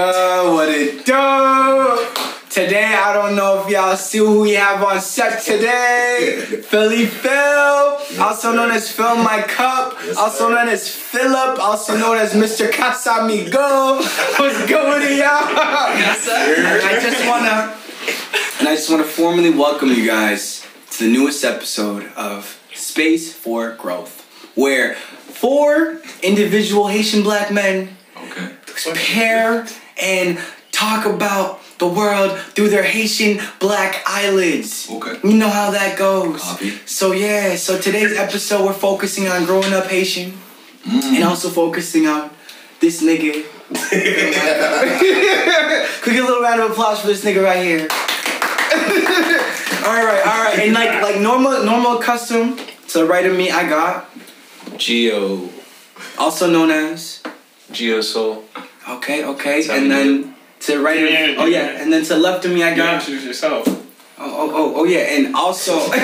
good? What it do? Today, I don't know if y'all see who we have on set today. Philly Phil, also known as Phil My Cup, also known as Philip, also known as Mr. Casamigo. What's good with y'all? And I just wanna, and I just wanna formally welcome you guys to the newest episode of Space for Growth, where four individual Haitian black men Okay. pair and talk about the world through their Haitian black eyelids. Okay. You know how that goes. Copy. So yeah, so today's episode we're focusing on growing up Haitian Mm. and also focusing on this nigga. Could get a little round of applause for this nigga right here. alright, alright. And like like normal normal custom to the right of me I got, Geo also known as Geo Soul. Okay, okay. how And we then to the right of Yeah, oh yeah, yeah. and then to the left of me I You got introduce yourself. Oh, oh, oh, oh, yeah, and also, my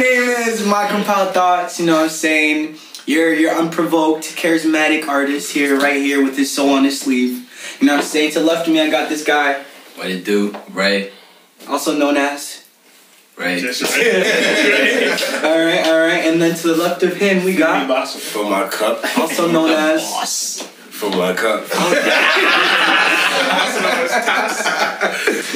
name is My Compiled Thoughts, you know what I'm saying? You're, you're unprovoked, charismatic artist here, right here, with his soul on his sleeve. You know what I'm saying? To the left of me, I got this guy, What it do? Ray. also known as. Ray. Just right. Alright, alright, and then to the left of him, we got, Boss. For my cup. also known as. For my cup.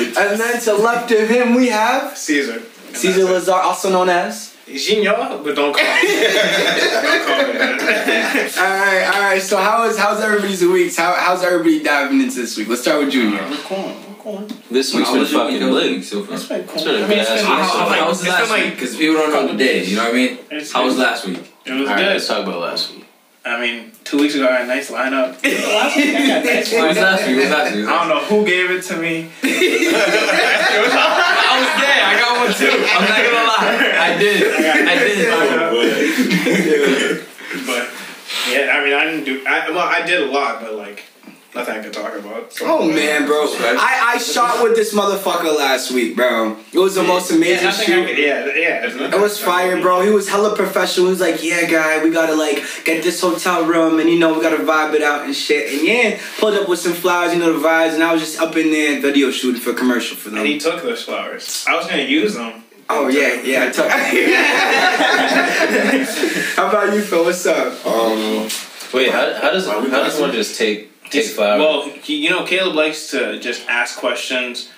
And then to the left of him, we have Caesar. Caesar Lazar, also known as. Junior, but don't call euh, me. don't call me that. Alright, alright, so how is how's everybody's weeks? How, how's everybody diving into this week? Let's start with Junior. We're cool. We're cool. This week's been fucking week lit. so far? It's been cool. It's been a I mean, it's good been, ass week. like, How was it's last week? Because people don't know the day. You know what I mean? How was last week? it was Alright, good. let's talk about last week. I mean, two weeks ago I had a nice lineup. I nice lineup. last week? Last week? I don't know who gave it to me. I was there. I got one too. I'm not gonna lie. I did. I did. but yeah, I mean, I didn't do. I, well, I did a lot, but like nothing I could talk about. So. Oh man, bro. I, I shot with this motherfucker last week, bro. It was the most amazing nothing I shoot. could, yeah, yeah. It was fire, bro. He was hella professional. He was like, "Yeah, guy, we gotta like get this hotel room, and you know we gotta vibe it out and shit." And yeah, pulled up with some flowers, you know the vibes, and I was just up in there video shooting for commercial for them. And he took those flowers. I was gonna use them. Oh yeah, yeah. I took. How about you, Phil? What's up? Um, Wait, how, how does how does one just take take flowers? Well, you know, Caleb likes to just ask questions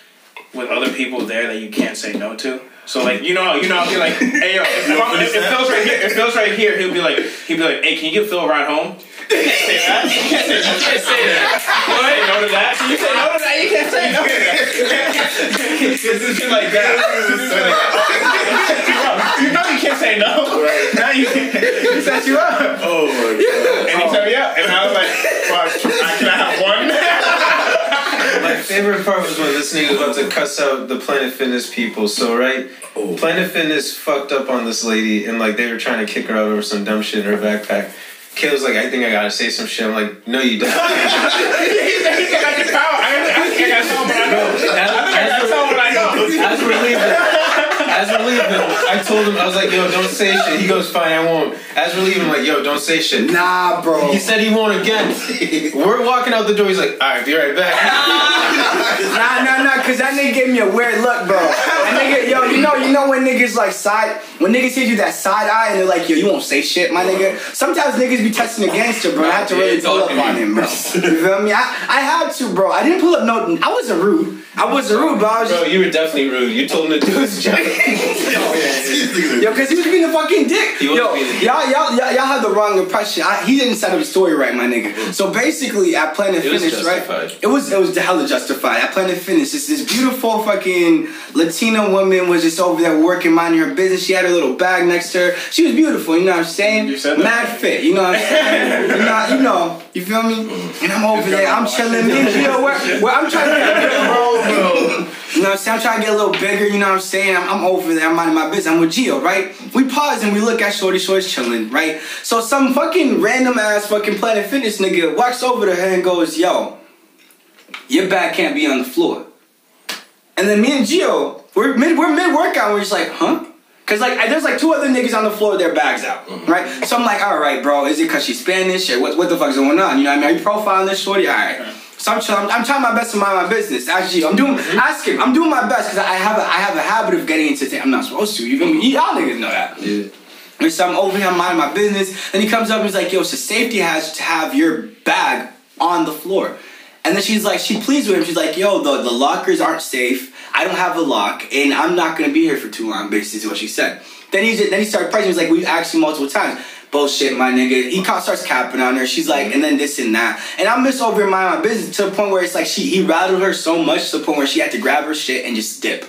with other people there that you can't say no to. So like you know you know I'll be like hey yo if, if, I'm- if, if Phil's right here if Phil's right here he'll be like he'll be like hey can you give Phil a ride home? You can't say that. You can't say, you that. You can't say no to that. You say no to that. You can't say no. This is like that. You know you can't say no. Now you he set you up. oh my god. And he set me up. And I was like, fuck, can I have one? My favorite part was when this nigga about to cuss out the Planet Fitness people. So right, Oh. Planet Fitness fucked up on this lady, and like they were trying to kick her out over some dumb shit in her backpack. Kid was like, I think I gotta say some shit. I'm like, no, you don't. he said, he said, I can tell. I, I think I saw what I know. I think I got saw what I know. As we're leaving, as we're leaving, I told him I was like, "Yo, don't say shit." He goes, "Fine, I won't." As we're leaving, I'm like, "Yo, don't say shit." Nah, bro. He said he won't again. We're walking out the door. He's like, "All right, be right back." Nah, nah, nah, cause that nigga gave me a weird look, bro. That nigga, yo, you know, you know when niggas like side, when niggas hit you that side eye and they're like, yo, you won't say shit, my nigga. Sometimes niggas be testing a gangster, bro. I had to really Yeah, pull up on him, bro. You feel me? I, I had to, bro. I didn't pull up no, I wasn't rude. I wasn't rude, but I was Bro, just, you were definitely rude. You told him to do his job. yo, cause he was being a fucking dick. Yo, being a dick. y'all, y'all, y'all, y'all have the wrong impression. I, he didn't set up the story right, my nigga. So basically, at Planet It Finish, Fitness, right? It was it was the hella justified. At Planet Finish, it's this beautiful fucking Latina woman was just over there working, minding her business. She had her little bag next to her. She was beautiful, you know what I'm saying? You said that. Mad fit, you know what I'm saying? you, know, you know, you feel me? And I'm over there, I'm chilling. Me and Gio, where, where I'm trying to get a bro, You know what I'm saying? I'm trying to get a little bigger, you know what I'm saying? I'm, I'm over there, I'm minding my business. I'm with Gio, right? We pause and we look at Shorty, Shorty's chilling, right? So some fucking random ass fucking Planet Fitness nigga walks over to her and goes, yo, your bag can't be on the floor. And then me and Gio, we're mid we're mid workout, we're just like, huh? Cause like there's like two other niggas on the floor with their bags out, mm-hmm. right? So I'm like, all right, bro, is it cause she's Spanish or what? What the fuck's going on? You know what I mean? Are you profiling this shorty? All right. So I'm, trying, I'm, I'm trying my best to mind my business. Actually, I'm doing. Mm-hmm. Ask him. I'm doing my best because I have a I have a habit of getting into things I'm not supposed to. You feel me? Mm-hmm. Y'all niggas know that. Yeah. And so I'm over here minding my business, and he comes up and he's like, "Yo, it's a safety hazard to have your bag on the floor." And then she's like, she pleads with him. She's like, "Yo, the the lockers aren't safe. I don't have a lock, and I'm not gonna be here for too long." Basically, is what she said. Then he then he started pressing. He's like, "We've asked you multiple times." Bullshit, my nigga. He starts capping on her. She's like, and then this and that. And I'm just over here my business to the point where it's like she he rattled her so much to the point where she had to grab her shit and just dip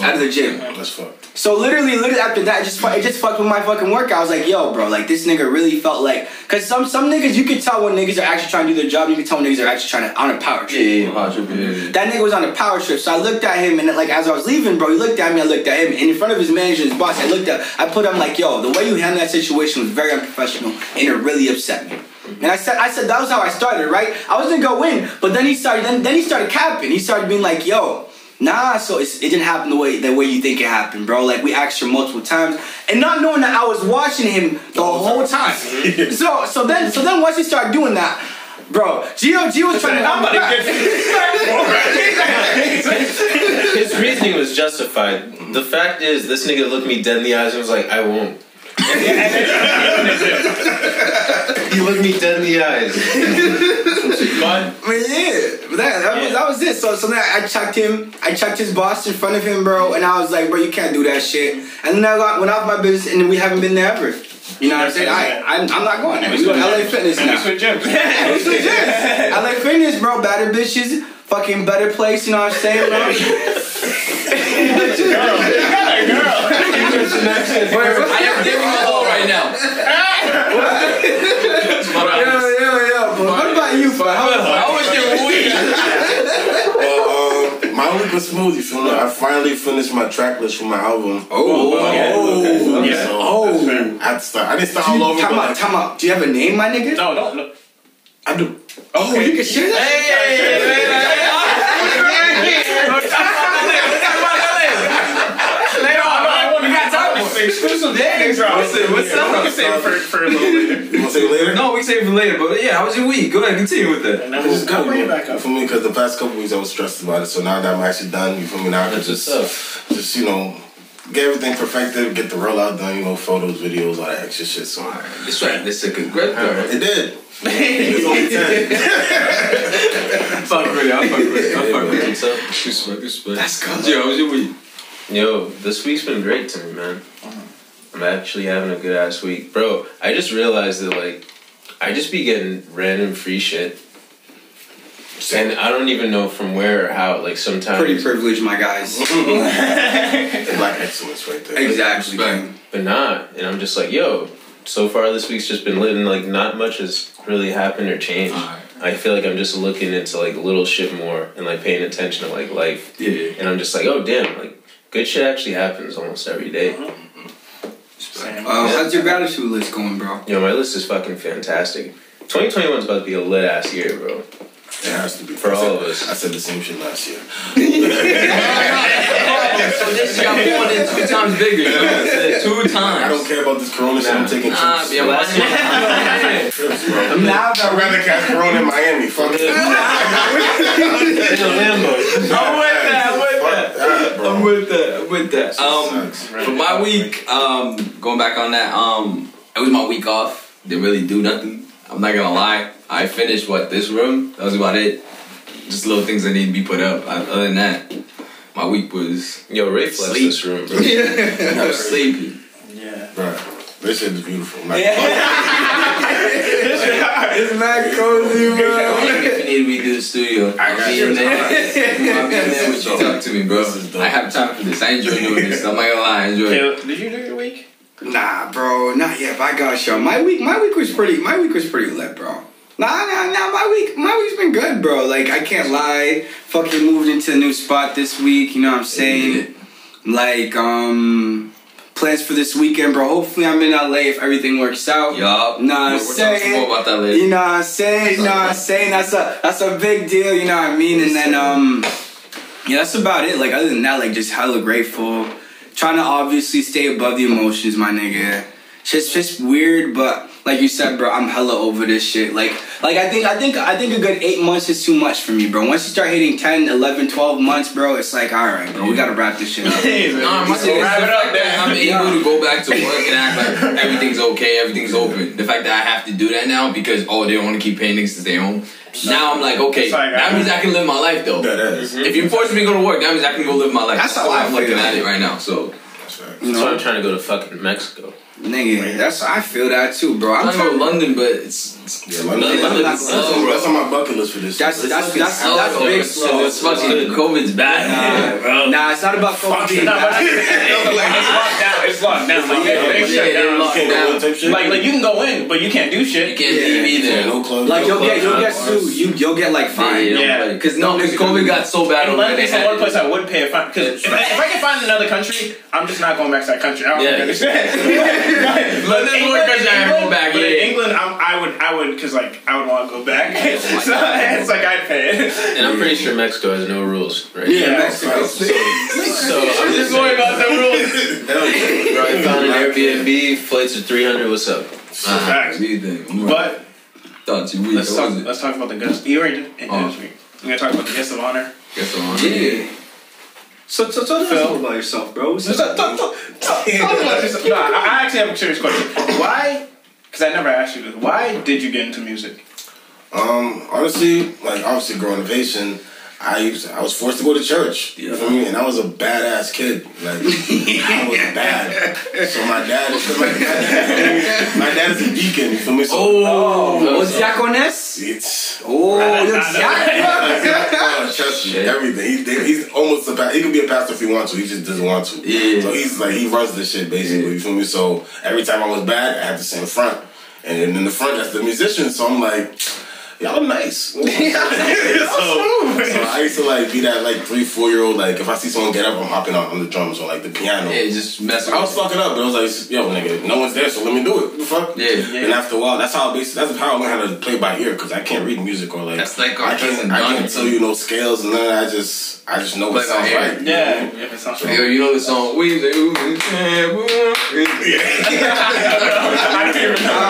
out of the gym. Oh, that's fucked. So literally, literally after that, it just it just fucked with my fucking workout. I was like, yo, bro, like this nigga really felt like, cause some some niggas you could tell when niggas are actually trying to do their job. You can tell when niggas are actually trying to on a power trip. Yeah, yeah, power trip, yeah, yeah. That nigga was on a power trip, so I looked at him and like as I was leaving, bro, he looked at me, I looked at him, and in front of his manager, his boss, I looked at, I put him like, yo, the way you handled that situation was very unprofessional, and it really upset me. And I said, I said that was how I started, right? I was gonna go in, but then he started, then, then he started capping. He started being like, yo. Nah, so it's, it didn't happen the way the way you think it happened, bro. Like we asked her multiple times, and not knowing that I was watching him the whole time. so so then so then once he started doing that, bro, Gio Gio was trying to. I'm about to get His reasoning was justified. The fact is, this nigga looked me dead in the eyes and was like, I won't. He looked me dead in the eyes. But I mean, yeah, but that, that, was, that was it. So, so then I checked him. I checked his boss in front of him, bro, and I was like, bro, you can't do that shit. And then I got, went off my business, and we haven't been there ever. You know what I'm saying? I, I'm, I'm not going there. We go to LA Fitness we now. switch gyms. We switch gyms. LA Fitness, bro. Better bitches, fucking better place. You know what I'm saying, bro? I am giving a hole right now. Yo, yo, yo. But what about you, bro? How was How was your week? Well, um, my week was smooth. You feel me? I finally finished my track list for my album. Oh, oh, Yeah. So, oh. I had to start. I didn't start all over. Time but out, time out. Do you have a name, my nigga? No, no, no. I do. Oh, you can share that? Later on, I want to get time for exclusive things. What's it? What's up? We can save it for, for a little later. You want to say it later? No, we can save it for later, but yeah, how was your week? Go ahead, continue with that. And then This is good. bring it back up. For me, because the past couple weeks I was stressed about it. So now that I'm actually done, you feel me? Now I can just, what's just you know, get everything perfected, get the rollout done. You know, photos, videos, all that extra shit. So This right, this took a great it did. It's only 10. Fuck with it, I fuck with it, I fuck with it. What's up? Respect, respect. That's good. Gio, how was your week? Yo, this week's been great to me, man. Uh-huh. I'm actually having a good ass week. Bro, I just realized that, like, I just be getting random free shit. And I don't even know from where or how. Like, sometimes. Pretty privileged, my guys. Black excellence right there. exactly. Respect. But not. And I'm just like, yo, so far this week's just been lit and, like, not much has really happened or changed. Alright. I feel like I'm just looking into, like, little shit more and, like, paying attention to, like, life. Yeah. And I'm just like, oh, damn, like, good shit actually happens almost every day. Same. Uh, how's your gratitude list going, bro? Yo, my list is fucking fantastic. 2021 is about to be a lit ass year, bro. It has to be For all of us. I said the same shit last year. So this year I'm going in two times bigger, you know? Two times. I don't care about this Corona shit. I'm taking trips. Nah, be a Last year- trips, bro. Now I'd rather catch Corona in Miami. Fuck it. In a Lambo. I'm with that, I'm with Fuck that. that. I'm with that, I'm with that. Um, for my week, um, going back on that, um, it was my week off. Didn't really do nothing. I'm not gonna lie. I finished what this room. That was about it. Just little things that need to be put up. Uh, Other than that, my week was Yo, Ray flexed Sleep. this room, bro. I was sleepy. Yeah. Bro, this shit is beautiful. Like, It's not cozy, bro. If you need me to the studio, I got I'll be you. in there. I'll be in there with you. Talk to me, bro. This is dope. I have time for this. I enjoy doing this. I'm not gonna lie, I enjoy it. Did you do your week? Nah, bro, not yet. By gosh, yo, my week, my week was pretty. My week was pretty lit, bro. Nah, nah, nah. My week, my week's been good, bro. Like I can't lie. Fucking moved into a new spot this week. You know what I'm saying? Like um, plans for this weekend, bro. Hopefully I'm in LA if everything works out. Yup. Nah, we'll, we'll talk some saying- more about that later. You know what I'm saying? You know what I'm saying? That's a that's a big deal, you know what I mean? And then um yeah, that's about it. Like other than that, like just hella grateful. trying to obviously stay above the emotions, my nigga. Just just weird, but like you said, bro, I'm hella over this shit. Like like I think I think I think a good eight months is too much for me, bro. Once you start hitting 10, 11, 12 months, bro, it's like all right, bro, we gotta wrap this shit up. Nah, my thing is the wrap it up, that I'm Yeah. able to go back to work and act like everything's okay, everything's open. The fact that I have to do that now because oh they don't want to keep paying niggas to stay home. Now I'm like okay, that I- means I can live my life though. That is. Mm-hmm. If you force me to go to work, that means I can go live my life. That's how So I I'm looking at it right now. So That's right. You That's why I'm trying to go to fucking Mexico. Nigga, that's I feel that too, bro. I'm I'm trying to trying. go to London, but it's Yeah, London, London that's, that's, slow, that's on my bucket list for this. That's year. that's that's Hell, that's bro. big slow. It's fucking COVID's bad, Nah, bro. Nah, it's not about COVID. being No, but bad. it's locked down. It's locked down. Like, Yeah, they yeah, shut yeah, locked Can't down. in type shit. Like, like you can go in, but you can't do shit. You can't Yeah. leave Yeah, either. no clubs. Like no you'll get you'll get sued. You you'll get like fined. Yeah. Because no, because COVID got so bad In over London there. is the one place I would pay a fine. Because if, I- if I can find another country, I'm just not going back to that country. I don't Yeah. understand. London's one country I haven't gone back, But in. England, I'm, I would, I would, because like I would want to go back. so it's like I'd pay it. And I'm pretty sure Mexico has no rules, right? Yeah, Yeah. Mexico. So I'm just worried about the rules. Hell yeah. Bro, I found an Airbnb. Flights are 300. What's up? Ah, Facts. do you think? I'm But thought you weak. let's talk. Let's talk about the guest. You already did. Oh. this week. We're gonna talk about the guest of honor. Guess I'm on. Yeah. So, so tell us Phil. about yourself, bro. So, I, I actually have a serious question. Why? Because I never asked you this. Why did you get into music? Um, honestly, like obviously growing up Haitian, I used to, I was forced to go to church. You know feel me? And I was a badass kid. Like I was bad. So my dad is my dad, my dad is a deacon. You feel me? So Oh, oh was Deaconess? it's Oh, Deaconess. oh, trust me, everything. He, he's almost a. He could be a pastor if he wants to. He just doesn't want to. Yeah. So he's like he runs this shit basically. You feel me? So every time I was bad, I had to sing front, and then in the front that's the musician. So I'm like. Y'all nice. so, so I used to like be that like three, four year old. Like if I see someone get up, I'm hopping on, on the drums or like the piano. Yeah, just mess I was with fucking up, but I was like, yo, nigga, no one's there, so let me do it. The fuck? Yeah. And after a while, that's how basically that's how I learned how to play by ear because I can't read music or like That's like I can't I can't tell you no scales and then. I just I just know what by sounds ear. right. Yeah, yeah, it sounds Yo, you know the song We Do I don't even know.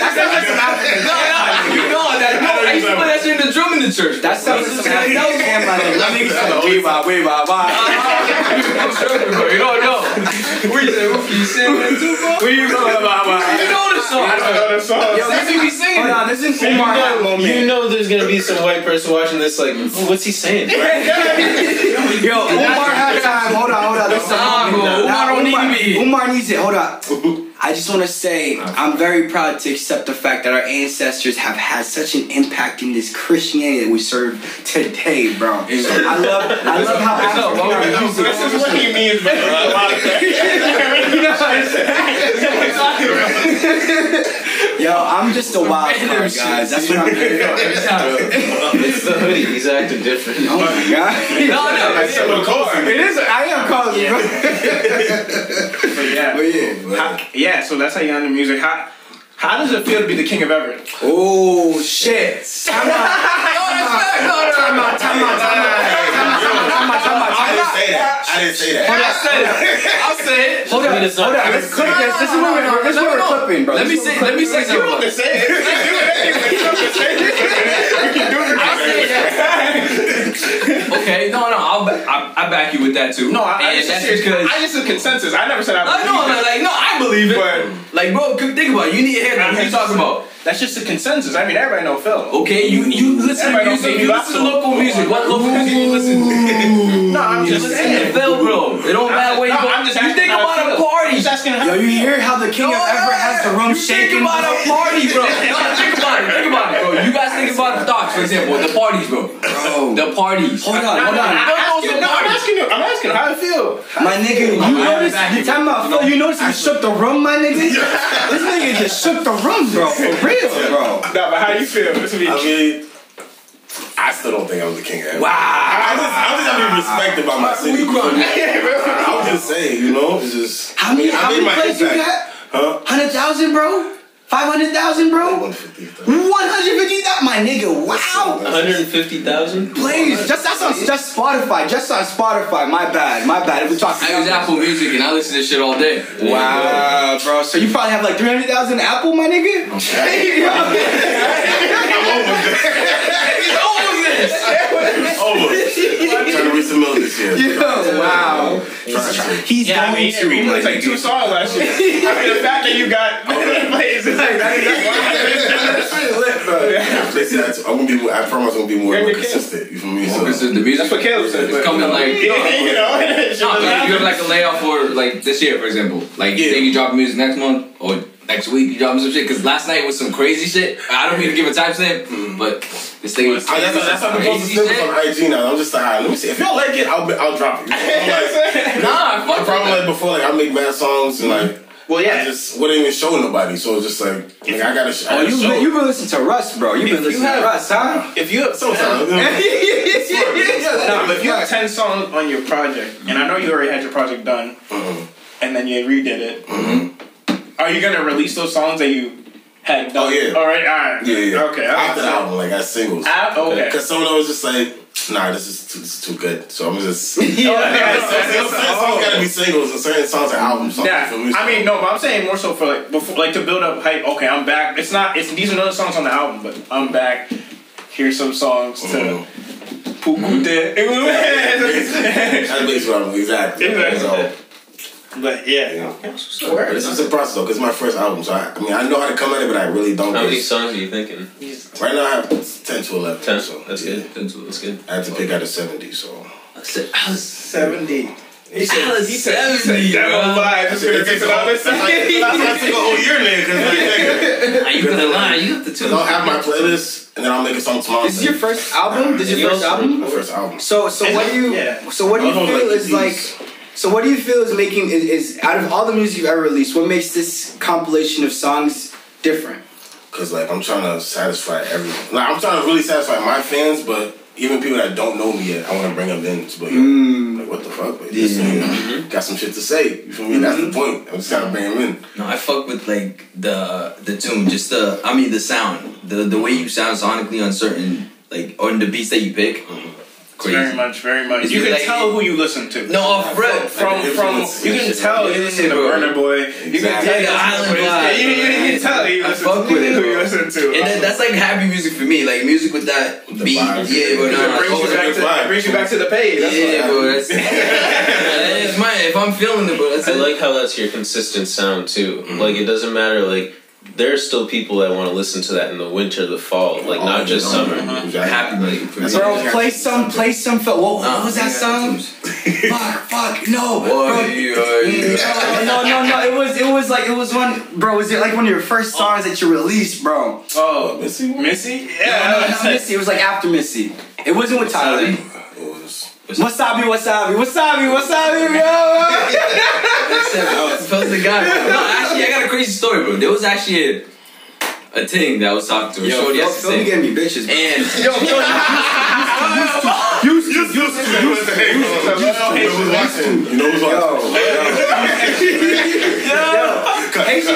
That sounds like some African No, no, you know that. No, I used to play that shit in the drum in the church. That sounds like some African scam. Like, let me say, wee wah, wee wah, wah. You don't know. We say, what you sing that too, bro? Wee wah, wah, wah. You know the song. I don't know the song. Yo, this you be singing. hold on, this is Umar hat moment. You know there's gonna be some white person watching this like, "Oh, what's he saying? Yo, Umar hat time. Hold on, hold on. This is a Nah, moment. bro. Umar don't need to be. Umar needs it. Hold on. I just want to say I'm very proud to accept the fact that our ancestors have had such an impact in this Christianity that we serve today, bro. I love, I love how African our music. This is what he means by a lot of things. Yo, I'm just a wild card, guys. That's what I'm here. it's the hoodie. He's acting different. Oh my god. No, no, it's Of course. It is. I am calling you. But yeah. But yeah. How, yeah, so that's how you got into music. How, how does it feel to be the king of Everett? Oh shit. Time out. Time out. Time out. Time out. Time out. Time out. Time out. Say that. I didn't say that. I'll say it. I'll say it. Hold on. Hold on. Let's clip this. This is what we're. This is what we're clipping, bro. Let me This say. Let me say something. You don't to say it. Let's do. We can do it. I'll say that. Okay, no, no, I'll I, I back you with that too. No, I, I just that's because. I just a consensus. I never said I No, no, know, like, like, no, I believe it. But- like, bro, think about it. You need a head. What are you talking about? That's just a consensus. I mean, everybody know Phil. Okay, you you listen to music. You listen to local music. What local music you listen to? No, I'm You just listen to saying. Phil, bro. It don't matter where you go. I'm just you think about a feels. party. I'm just asking how Yo, you hear how the king of Everett has the room you shaking? Think about a party, bro. No, think about it. Think about it, bro. You guys think about the thoughts, for example, the parties, bro. Bro. The parties. Hold on, hold on. I'm asking, no, I'm asking you. How I feel. My nigga, you notice? You talking about Phil? You notice he shook the room, my nigga? This nigga just shook the room, bro. For real, bro. No, but how you feel? This will be I mean, I still don't think I'm the king of Everett. Wow. I just, I just have to be respected by my city. I was just saying, you know, it's just. How many, I how many my plays you got? Huh? Hundred thousand, bro. Five hundred thousand, bro. 150. One hundred fifty thousand, my nigga. Wow. 150,000? Please, just that's on just Spotify. Just on Spotify. My bad. My bad. If we talk. I use Apple Music and I listen to shit all day. Wow, bro. So you probably have like three hundred thousand Apple, my nigga. He's almost this. Over. Trying to reach this year. Yo, wow. Trying. He's Yeah, I going mean, to. he released like two songs last year. I mean, the fact that you got plays is like They said that's- I'm gonna be. more- I promise I'm gonna be more, You're more your kid. consistent. You feel me? So, This is the music. That's what Caleb said. It's coming like. you know, it No, you have like a layout for like this year, for example. Like Yeah. say you drop music next month or next week you drop some shit. Cause last night was some crazy shit. I don't mean to give a timestamp, mm-hmm. but this thing was oh, I, that's, that's how I'm supposed to crazy snippets shit. on IG now. I'm just like, alright, let me see. If y'all like it, I'll, be- I'll drop it. You know, like, Nah, I fuck probably like before, like I make mad songs and like. Mm-hmm. Well, I yeah. just wouldn't even show nobody, so it's just like, like I gotta. sh- I Oh, gotta you show. been, you been listening to Russ, bro. You been If you listening have- to Russ, huh? If you have Sometimes. you know, no, but if you have ten songs on your project, and I know you already had your project done, Mhm. and then you redid it, mm-hmm. Are you gonna release those songs that you had done? Oh, yeah. All right. All right. Yeah, yeah. Okay. After the album, like as singles. Ah, okay. Because some of them was just like, nah, this is too, this is too good. So I'm just. Yeah, yeah, Certain songs gotta be singles and certain songs are albums. Yeah, you feel? I mean no, but I'm saying more so for like before, like to build up hype. Okay, I'm back. It's not. It's these are no songs on the album, but I'm back. Here's some songs to Mhm. Pukute. That's basically what I'm exactly. Exactly. So, But yeah, yeah. But it's just a process though, because it's my first album. So I, I mean, I know how to come at it, but I really don't. How many Cause songs are you thinking? right now I have 10 to 11. 10. So That's yeah. good. That's good. I had to pick out of 70, so. I said, I was seventy. He said, I was he said, he said, 70, demo bro. vibes. Just gonna fix it all That's why I took a whole year there, because like, nigga, Are you gonna lie? You got the two. I'll have my playlist and then I'll make a song tomorrow. This is your first album. This is your first my album. first album. So, so what do you? So what do you I don't know, feel like is like? These- So what do you feel is making is, is out of all the music you've ever released? What makes this compilation of songs different? Cause like I'm trying to satisfy everyone. Like I'm trying to really satisfy my fans, but even people that don't know me yet, I want to bring them in. To be like, mm. like, what the fuck? Like, this nigga mm-hmm. got some shit to say. You feel me? That's the mm-hmm. point. I'm just trying to bring them in. No, I fuck with like the the tune, just the I mean the sound, the the way you sound sonically on certain like on the beats that you pick. Mm-hmm. Crazy. Very much, very much. It's You can like- tell who you listen to. No, off rip. From from Influence. you can tell you listen to. Burna Boy. You can tell the you Island listen to vibe. you, you, you can tell you listen to who you listen to. And that, that's like happy music for me, like music with that The beat. vibes. Yeah, bro. it No, no, brings you back to brings you back to the page. Yeah, bro. That's, that is mine. If I'm feeling it, bro, I like how that's your consistent sound too. Mm-hmm. Like it doesn't matter. Like there are still people that want to listen to that in the winter, the fall, like Oh, not just summer. Exactly. happy music for me. That's Bro, Yeah. play some, play some. What, what Nah, was that song? fuck, fuck, no, Boy, bro. yeah, No, no, no. It was, it was like, it was one, bro. Was it like one of your first oh. songs that you released, bro? Oh, Missy? Missy? No, Yeah, no, that's not. Missy. It was like after Missy. It wasn't with Tyler. It was. Wasabi, wasabi, wasabi, wasabi, bro. That's Phil's the guy. Bro. No, actually, I got a crazy story, bro. There was actually a, a thing that I was talking to a Yo, shorty Phil, yesterday. Phil be getting me bitches, bro. And Used to, used to, used to. You know who's watching? You know who's watching? Hey, she,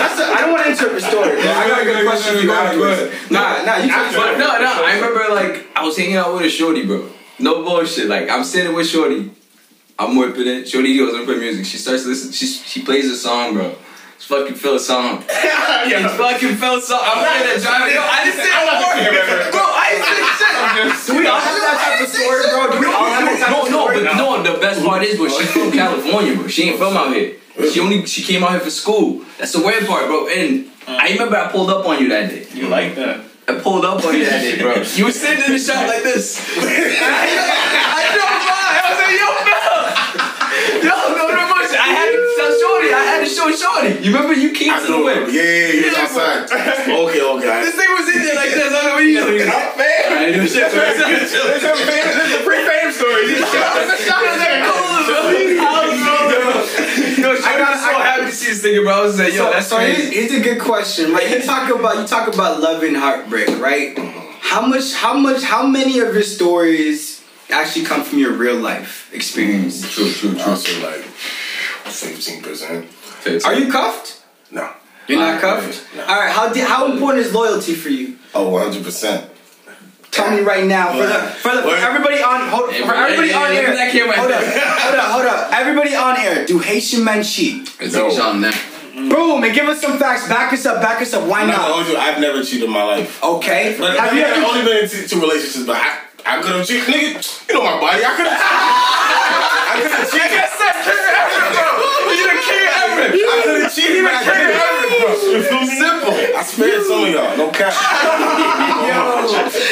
that's a, I don't want to interrupt the story, bro. I got a good question for you afterwards. Nah, nah, you talk but no, no, I remember like I was hanging out with a shorty, bro. No bullshit. Like I'm sitting with shorty. I'm whipping it. Shorty goes and play music. She starts listening. She she plays a song, bro. It's fucking Phil's song. It's fucking Phil's song. I'm in there driving. Yo, I didn't say a word. Bro, I didn't say Do we all have that type of story, bro? Do we all have that type No, of no, story? but no. The best part is, bro, she's from California, bro. She ain't from out here. She only she came out here for school. That's the weird part, bro. And I remember I pulled up on you that day. You like that? I pulled up on you that day, bro. You were sitting in the shop like this. I by. I was like, yo, Phil. Yo, no, no, bullshit. I had to tell Shorty. I had to show Shorty. You remember you came I to the know. whip. Yeah, yeah, yeah. He's outside. Okay, okay. This thing was in there like this. I was like, what you doing? Not fair. I ain't doing shit. This is a fame- this is a pre-fame story. I was like, cool, bro. I was so, Yo, I got so happy to see this thing, bro. I was like, yo, So, that's so here's, crazy. here's a good question, right? You talk about you talk about love and heartbreak, right? How much, how much, how many of your stories actually come from your real life experience? True, true, Also, like, 15%. Are you cuffed? No. You're not cuffed. All right. How di- how important is loyalty for you? Oh, 100 percent. Tell me right now for the for, the, for everybody on hold, for everybody on air. at that camera. Hold up, hold up, hold up. Everybody on air. Do Haitian men cheat? It's No. like Boom! And give us some facts. Back us up. Back us up. Why I'm not gonna hold you. I've never cheated in my life. Okay. But Have you I've ever? only been in two, two relationships, but I, I could have cheated. Nigga, you know my body. I could have. I could have cheated. I could have cheated, but I couldn't. You feel me? Simple. I spared some of y'all. No cap.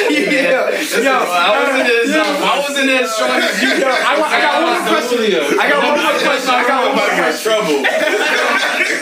Yeah. Yo, I wasn't as um, I wasn't as strong as you. I, I got one more question. I got one more question. I got one more question. trouble.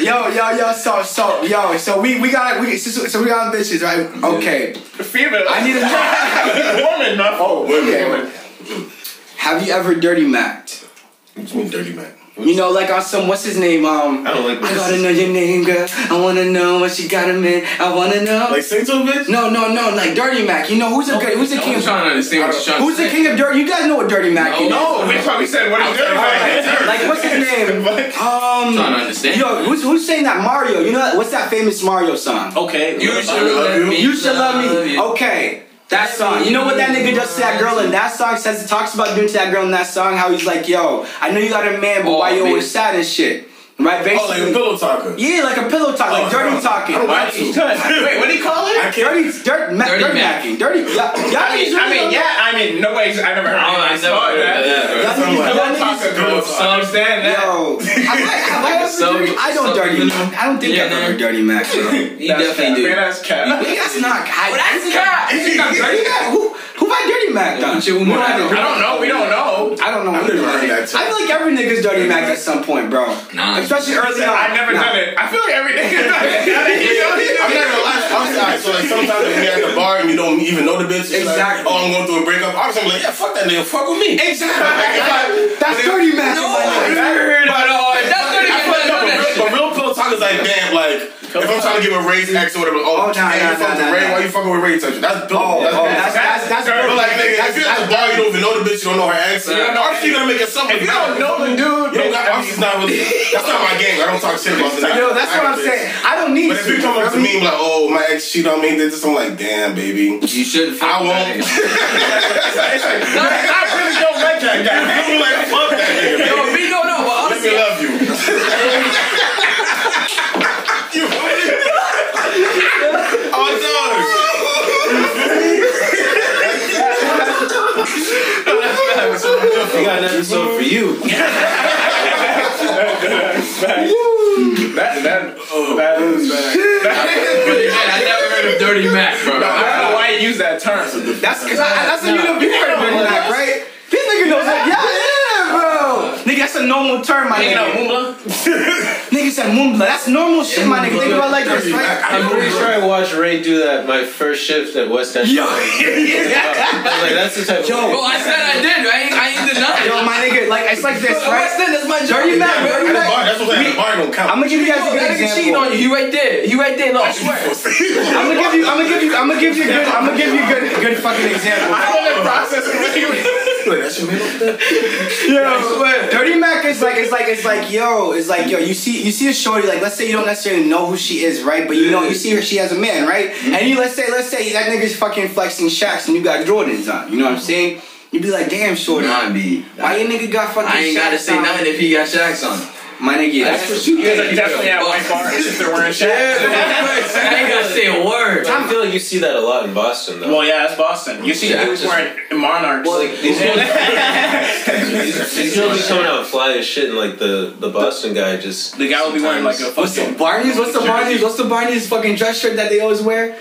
Yo, yo, yo. So, so, yo. So we we got we so, so we got bitches, right? Okay. Female. I need to know. woman, no. Oh, women, Okay. Have you ever dirty macked? What you mean, dirty man? You know, like on some what's his name? Um, I don't like I gotta know your name, girl. I wanna know what she got him in. I wanna know. Like, sing to a bitch? no, no, no. Like Dirty Mac. You know who's the who's the king? I'm Of, trying to understand what you're trying who's the king of Dirty? You guys know what Dirty Mac is? No. That's why we said what are you doing? Like what's his name? I'm trying to Um, understand. yo, who's who's saying that Mario? You know what's that famous Mario song? Okay. You should love let you. me. You should love me. Okay. That song. You know what that nigga does to that girl in that song? Says it talks about doing to that girl in that song. How he's like, yo, I know you got a man, but Oh, why you always sad and shit? Right? Oh, like a pillow talker. yeah, like a pillow talk, like Oh, dirty I don't- talking. I don't Right? want to. Wait, what do you call it? Dirty, dirt, ma- Dirty dirty macking, dirty. Y'all, y'all I mean, niggas I mean, don't- yeah, I mean, nobody's, I never heard Oh, I never heard that. of that. Y'all Something niggas, like y'all that. niggas, Pillow I understand that. yo, have I, have I ever Some- dirty? I don't some dirty. people- I don't think Yeah, I've ever no. dirty Mac, bro. You That's definitely cat. Man, do. that's cat. That's not. I, Well, that's I- cat. You think I'm dirty Mac? Who, who I dirty Mac done? What you- Who what I I do? I don't know. We don't know. I don't know. I've never heard that I feel like every nigga's dirty Mac at some point, bro. Nah. Especially early on. I've never Nah. done it. I feel like every nigga's done it. I'm not gonna lie. I'm sorry. So like sometimes when you're at the bar and you don't even know the bitch, Exactly. like, oh, I'm going through a breakup. Obviously, I'm like, yeah, fuck that nigga. Fuck with me. Exactly. That's dirty Mac. in my nigga. But uh, that's dirty I feel like, but, real, but real pillow talk is like, damn, like, if I'm trying to give a raise X or whatever, Oh, oh, nah, nah, you nah, with nah, Ray, nah. why you fucking with Ray touch? That's Oh, oh, that's, that's that's that's But like, nigga, you're the bar, you don't even know the bitch, you don't know her ex, Yeah. obviously you're gonna make yourself If you don't know the dude, You don't got, obviously it's not really, that's not my game. I don't talk shit about the Yo, that's what I'm saying. I don't need. But if you come up to me and be like, oh, my ex cheated on me, did this, I'm like, damn, baby. You should. I won't. I really don't like that guy. I'm like, fuck that nigga, Yo, baby. me no no, but Let me honestly, love you. you Oh, We got an episode for you. That, that, oh, that is bad. really, man, I never heard of Dirty Mac, bro. I don't know why you use that term. That's because that's a you know you heard of dirty Mac, right? This nigga knows that. Yeah, yeah, bro. Nigga, that's a normal term, my You know, nigga. Mumla? Nigga said mumbla. That's normal shit, my nigga. Think about like this, right? I'm pretty sure I watched Ray do that my first shift at West End. Yo, I was like, that's the type of. Yo. Bro, I said I did. I ain't, I ain't denying. yo, my nigga, like it's like this, Bro, right? West End, that's my job. Dirty Mac, At dirty the Mac. bar, that's what I'm saying. The bar don't count. I'm gonna give you guys a Yo, good that nigga cheating on you. He right there. He right there. No, I swear. I'm gonna give you. I'm gonna give you. I'm gonna give you good. I'm gonna give you good. Good fucking example. I don't know the process. Wait, that's your middle there? Yo, Dirty Mac is like it's like it's like yo, it's like yo. You see you see a shorty like let's say you don't necessarily know who she is, right? But you know you see her she has a man, right? Mm-hmm. And you let's say let's say that nigga's fucking flexing Shaqs and you got Jordans on. You know what I'm saying? You'd be like, damn shorty, Nah, B. why your nigga got fucking? I ain't gotta Shaqs say on? nothing if he got Shaqs on. My nigga, that's what you You guys are definitely at white bars if they're wearing shit. I ain't gotta say a word. I feel like you see that a lot in Boston, though. Well, yeah, that's Boston. You see Yeah, dudes just- wearing monarchs. Well, like, these These girls be coming out fly as shit, and like the the Boston guy just. the guy will be wearing like a What's the fucking. Barney's? What's the Barney's? What's the Barney's fucking dress shirt that they always wear?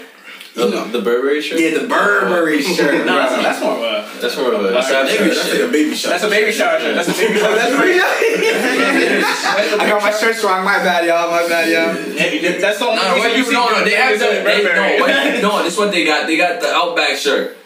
The, the Burberry shirt. Yeah, the Burberry oh. shirt. No, that's, that's more of a. That's more of a. That's That's nigga That's a baby shot. That's a baby shower shirt. That's a baby shower That's shirt. pretty. I got my shirts wrong. My bad, y'all. My bad, y'all. Yeah, you That's the only Nah, what you you see no no they have niggas they, Burberry. no what, no this what they got they got the Outback shirt,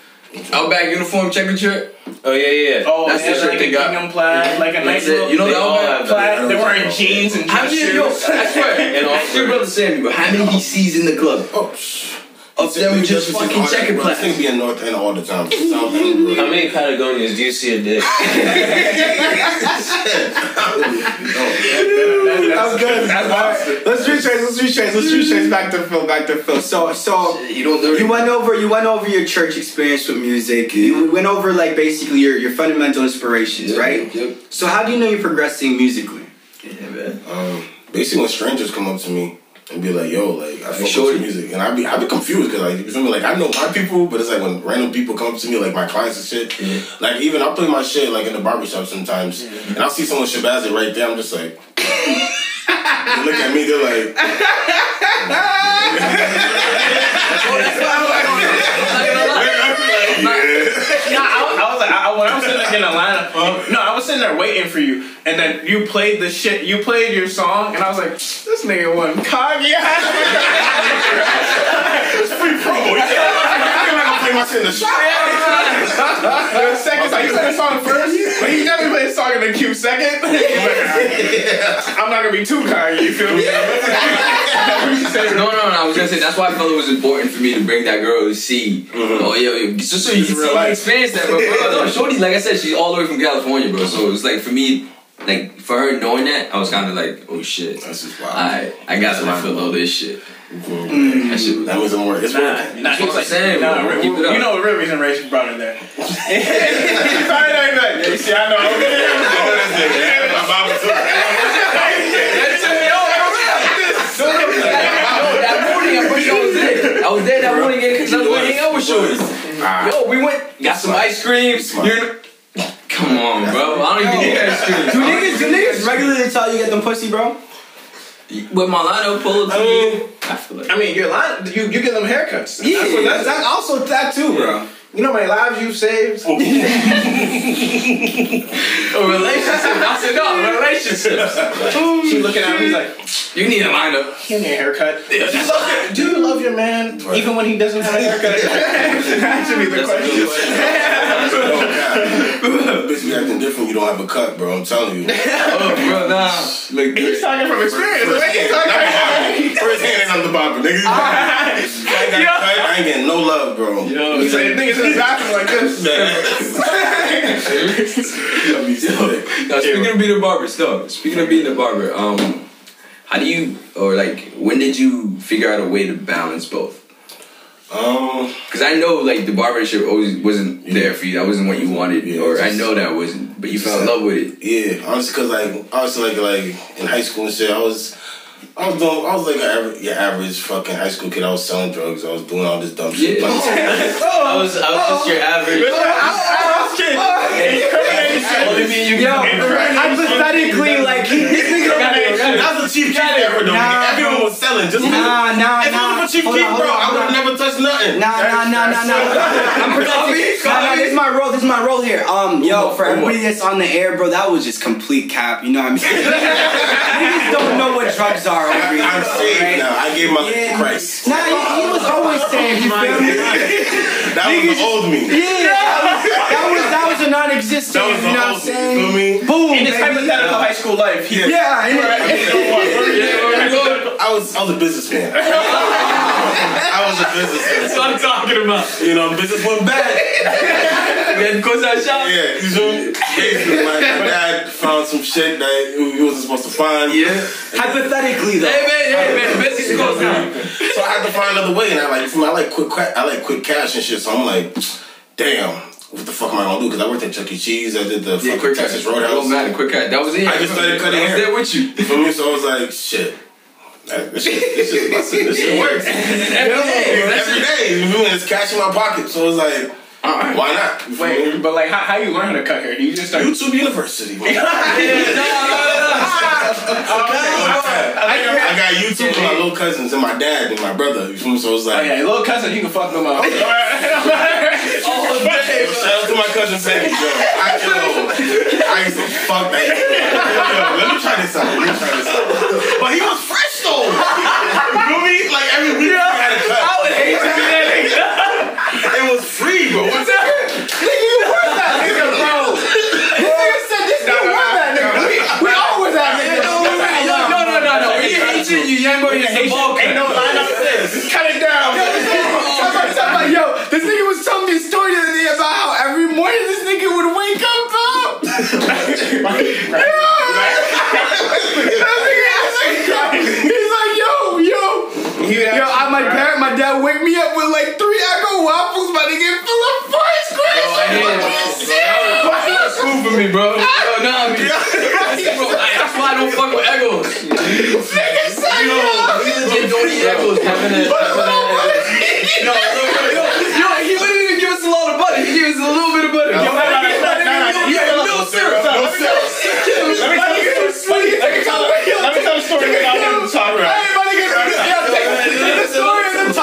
Outback uniform checkered shirt. Oh yeah, yeah. Oh, yeah. Oh, That's that's the shirt like they a got. gingham plaid, like a nice little. You know They the Outback have plaid. They're wearing jeans and How dress many yo, I swear, and Oxford. your brother Sammy, bro, how many he sees in the club? Oh, shh. Of them just fucking checkered This plaid. thing be in North End all the time. South End. How many Patagonias do you see a day? All I'm good. That's All right, awesome. Let's retrace. Let's retrace. Let's retrace. Back to Phil. Back to Phil. So, so You don't do you went over. You went over your church experience with music. You went over like basically your your fundamental inspirations, Yep, right? Yep. So, how do you know you're progressing musically? Yeah, man. Um, basically, when strangers come up to me and be like, "Yo, like I fuck with music," and I be I be confused because like you feel me, like I know my people, but it's like when random people come up to me, like my clients and shit. Like even I play my shit like in the barbershop sometimes, and I'll see someone Shazam it right there. I'm just like. they look at me, they're like, Nah, I, I was like, I, when I was sitting in lineup, no, I was sitting there waiting for you, and then you played the shit. You played your song, and I was like, this nigga won Kanye. it's free promo. I'm not gonna play my shit in the shop. the second song, you played the song first, but you definitely played the song in the queue second. I'm not gonna be too kind. You feel me? No, no, no. I was gonna say that's why I felt it was important for me to bring that girl to see. Mm-hmm. Oh, yo, yo, just so you can Real see life. experience that, bro. bro. No, Shorty, like I said, she's all the way from California, bro. So it was like for me, like for her knowing that, I was kind of like, oh shit. That's just wild. I I gotta let feel all this shit. Mm. That shit was That means I'm working. It's Nah, working. nah, That's he what was I'm saying, nah, bro. it. You know the real reason Ray just brought her there. Sorry, like that. Yeah, you see, I know. My Bible too. that morning, I wish I was there. I was there that morning because I was going to hang out with Shorty. Ah. Yo, we went, got some ice creams. You're, come on, bro. I don't even need ice cream. Do niggas, do niggas regularly tell you get them pussy, bro? With my lineup pull up to I mean, oh. I feel like I mean, you're lying. You you get them haircuts. Yeah, That's what- that's, that's also that too, bro. You know how many lives you've saved? a oh, relationship. I said no, relationships. Oh, she looking at me, he's like, You need a lineup. give me a haircut. Do you love your, do you love your man even when he doesn't have a haircut? that should be the That's question. good question. bitch be acting different. You don't have a cut, bro. I'm telling you. Oh, bro, nah. Look, He's talking from experience. The way he's talking. First hand ain't on the bottom, nigga. I ain't got a. I ain't getting no love, bro. yo, He's like, niggas in the bathroom like this. I'll be sick. Now, speaking of being a barber, still speaking of being a barber, um, how do you or like when did you figure out a way to balance both? Um, Because I know like the barbership always wasn't there for you. That wasn't what you wanted, Yeah, or I know that wasn't. But you fell in love with it. yeah, honestly, cause like honestly, like like in high school and shit, I was. I was doing, I was like an average, your average fucking high school kid. I was selling drugs. I was doing all this dumb shit. Yeah. Like, I was, I was just your average. Yo, hypothetically, like this nigga. I was a chief keef ever though. Nah, Everyone was selling. Just Nah, nah, If nah. I was a chief keef, bro, I would have never touched nothing. Nah, nah, nah, nah, nah. I'm protecting. Nah, nah, this is my role. This is my role here. Um, yo, for everybody that's on the air, bro, that was just complete cap. You know what I mean? Niggas don't know what drugs are here. I'm saved now. I gave my life Yeah. to Christ. Nah, he, he was always saying, you feel me? That was the old me. Yeah, that was that non-existent. That was you the know what I'm saying? You me? Boom, In his baby. hypothetical high school life, he Yeah, and I was I was a businessman. I was a businessman. That's what I'm talking about. You know, business went bad. then had to close that shop. Yeah, you feel me? Basically, my, my dad found some shit that he wasn't supposed to find. Yeah. hypothetically though. Hey man, hey man, business is closed now. So I had to find another way, and I like, I like quick, I like quick cash and shit. So I'm like, damn, what the fuck am I gonna do? Because I worked at Chuck E. Cheese. I did the Yeah, fucking quick Texas cut. Roadhouse. Oh man, quick cut. That was it. I just started cutting I was there with you. So I was like, shit. This shit, this shit, this shit, this shit works. Every day. That's Every it. day, you feel? It's cash in my pocket. So it's like, why not? You feel me? Wait, but like, how, how you learn how to cut hair? Do you just start? YouTube University. man. I got YouTube with my little cousins and my dad and my brother. You feel me? So it's Oh like, yeah, little cousin, you can fuck them up. Damn. Shout out to my cousin Sammy, yo. I, yo, I used to fuck that. Yo, let me try this out. Let me try this out. But he was fresh though. You feel me? Like every week he had a cut. I would hate to be that nigga. It was free, bro. What's that? Nigga, bro. You said this not we always have it. No, no, no, no. We Haitian, you young boy, it's a ball Ain't no line up this. Cut it down. Yo, this nigga was telling me a story the other day about how every morning this nigga would wake up, bro. That nigga is Yo, he wouldn't even give us a lot of butter. He gave us a little bit of butter. Yo, no, no, no, no, no, no. Yeah, no syrup. Let me tell let me tell let me tell a story without him talking about.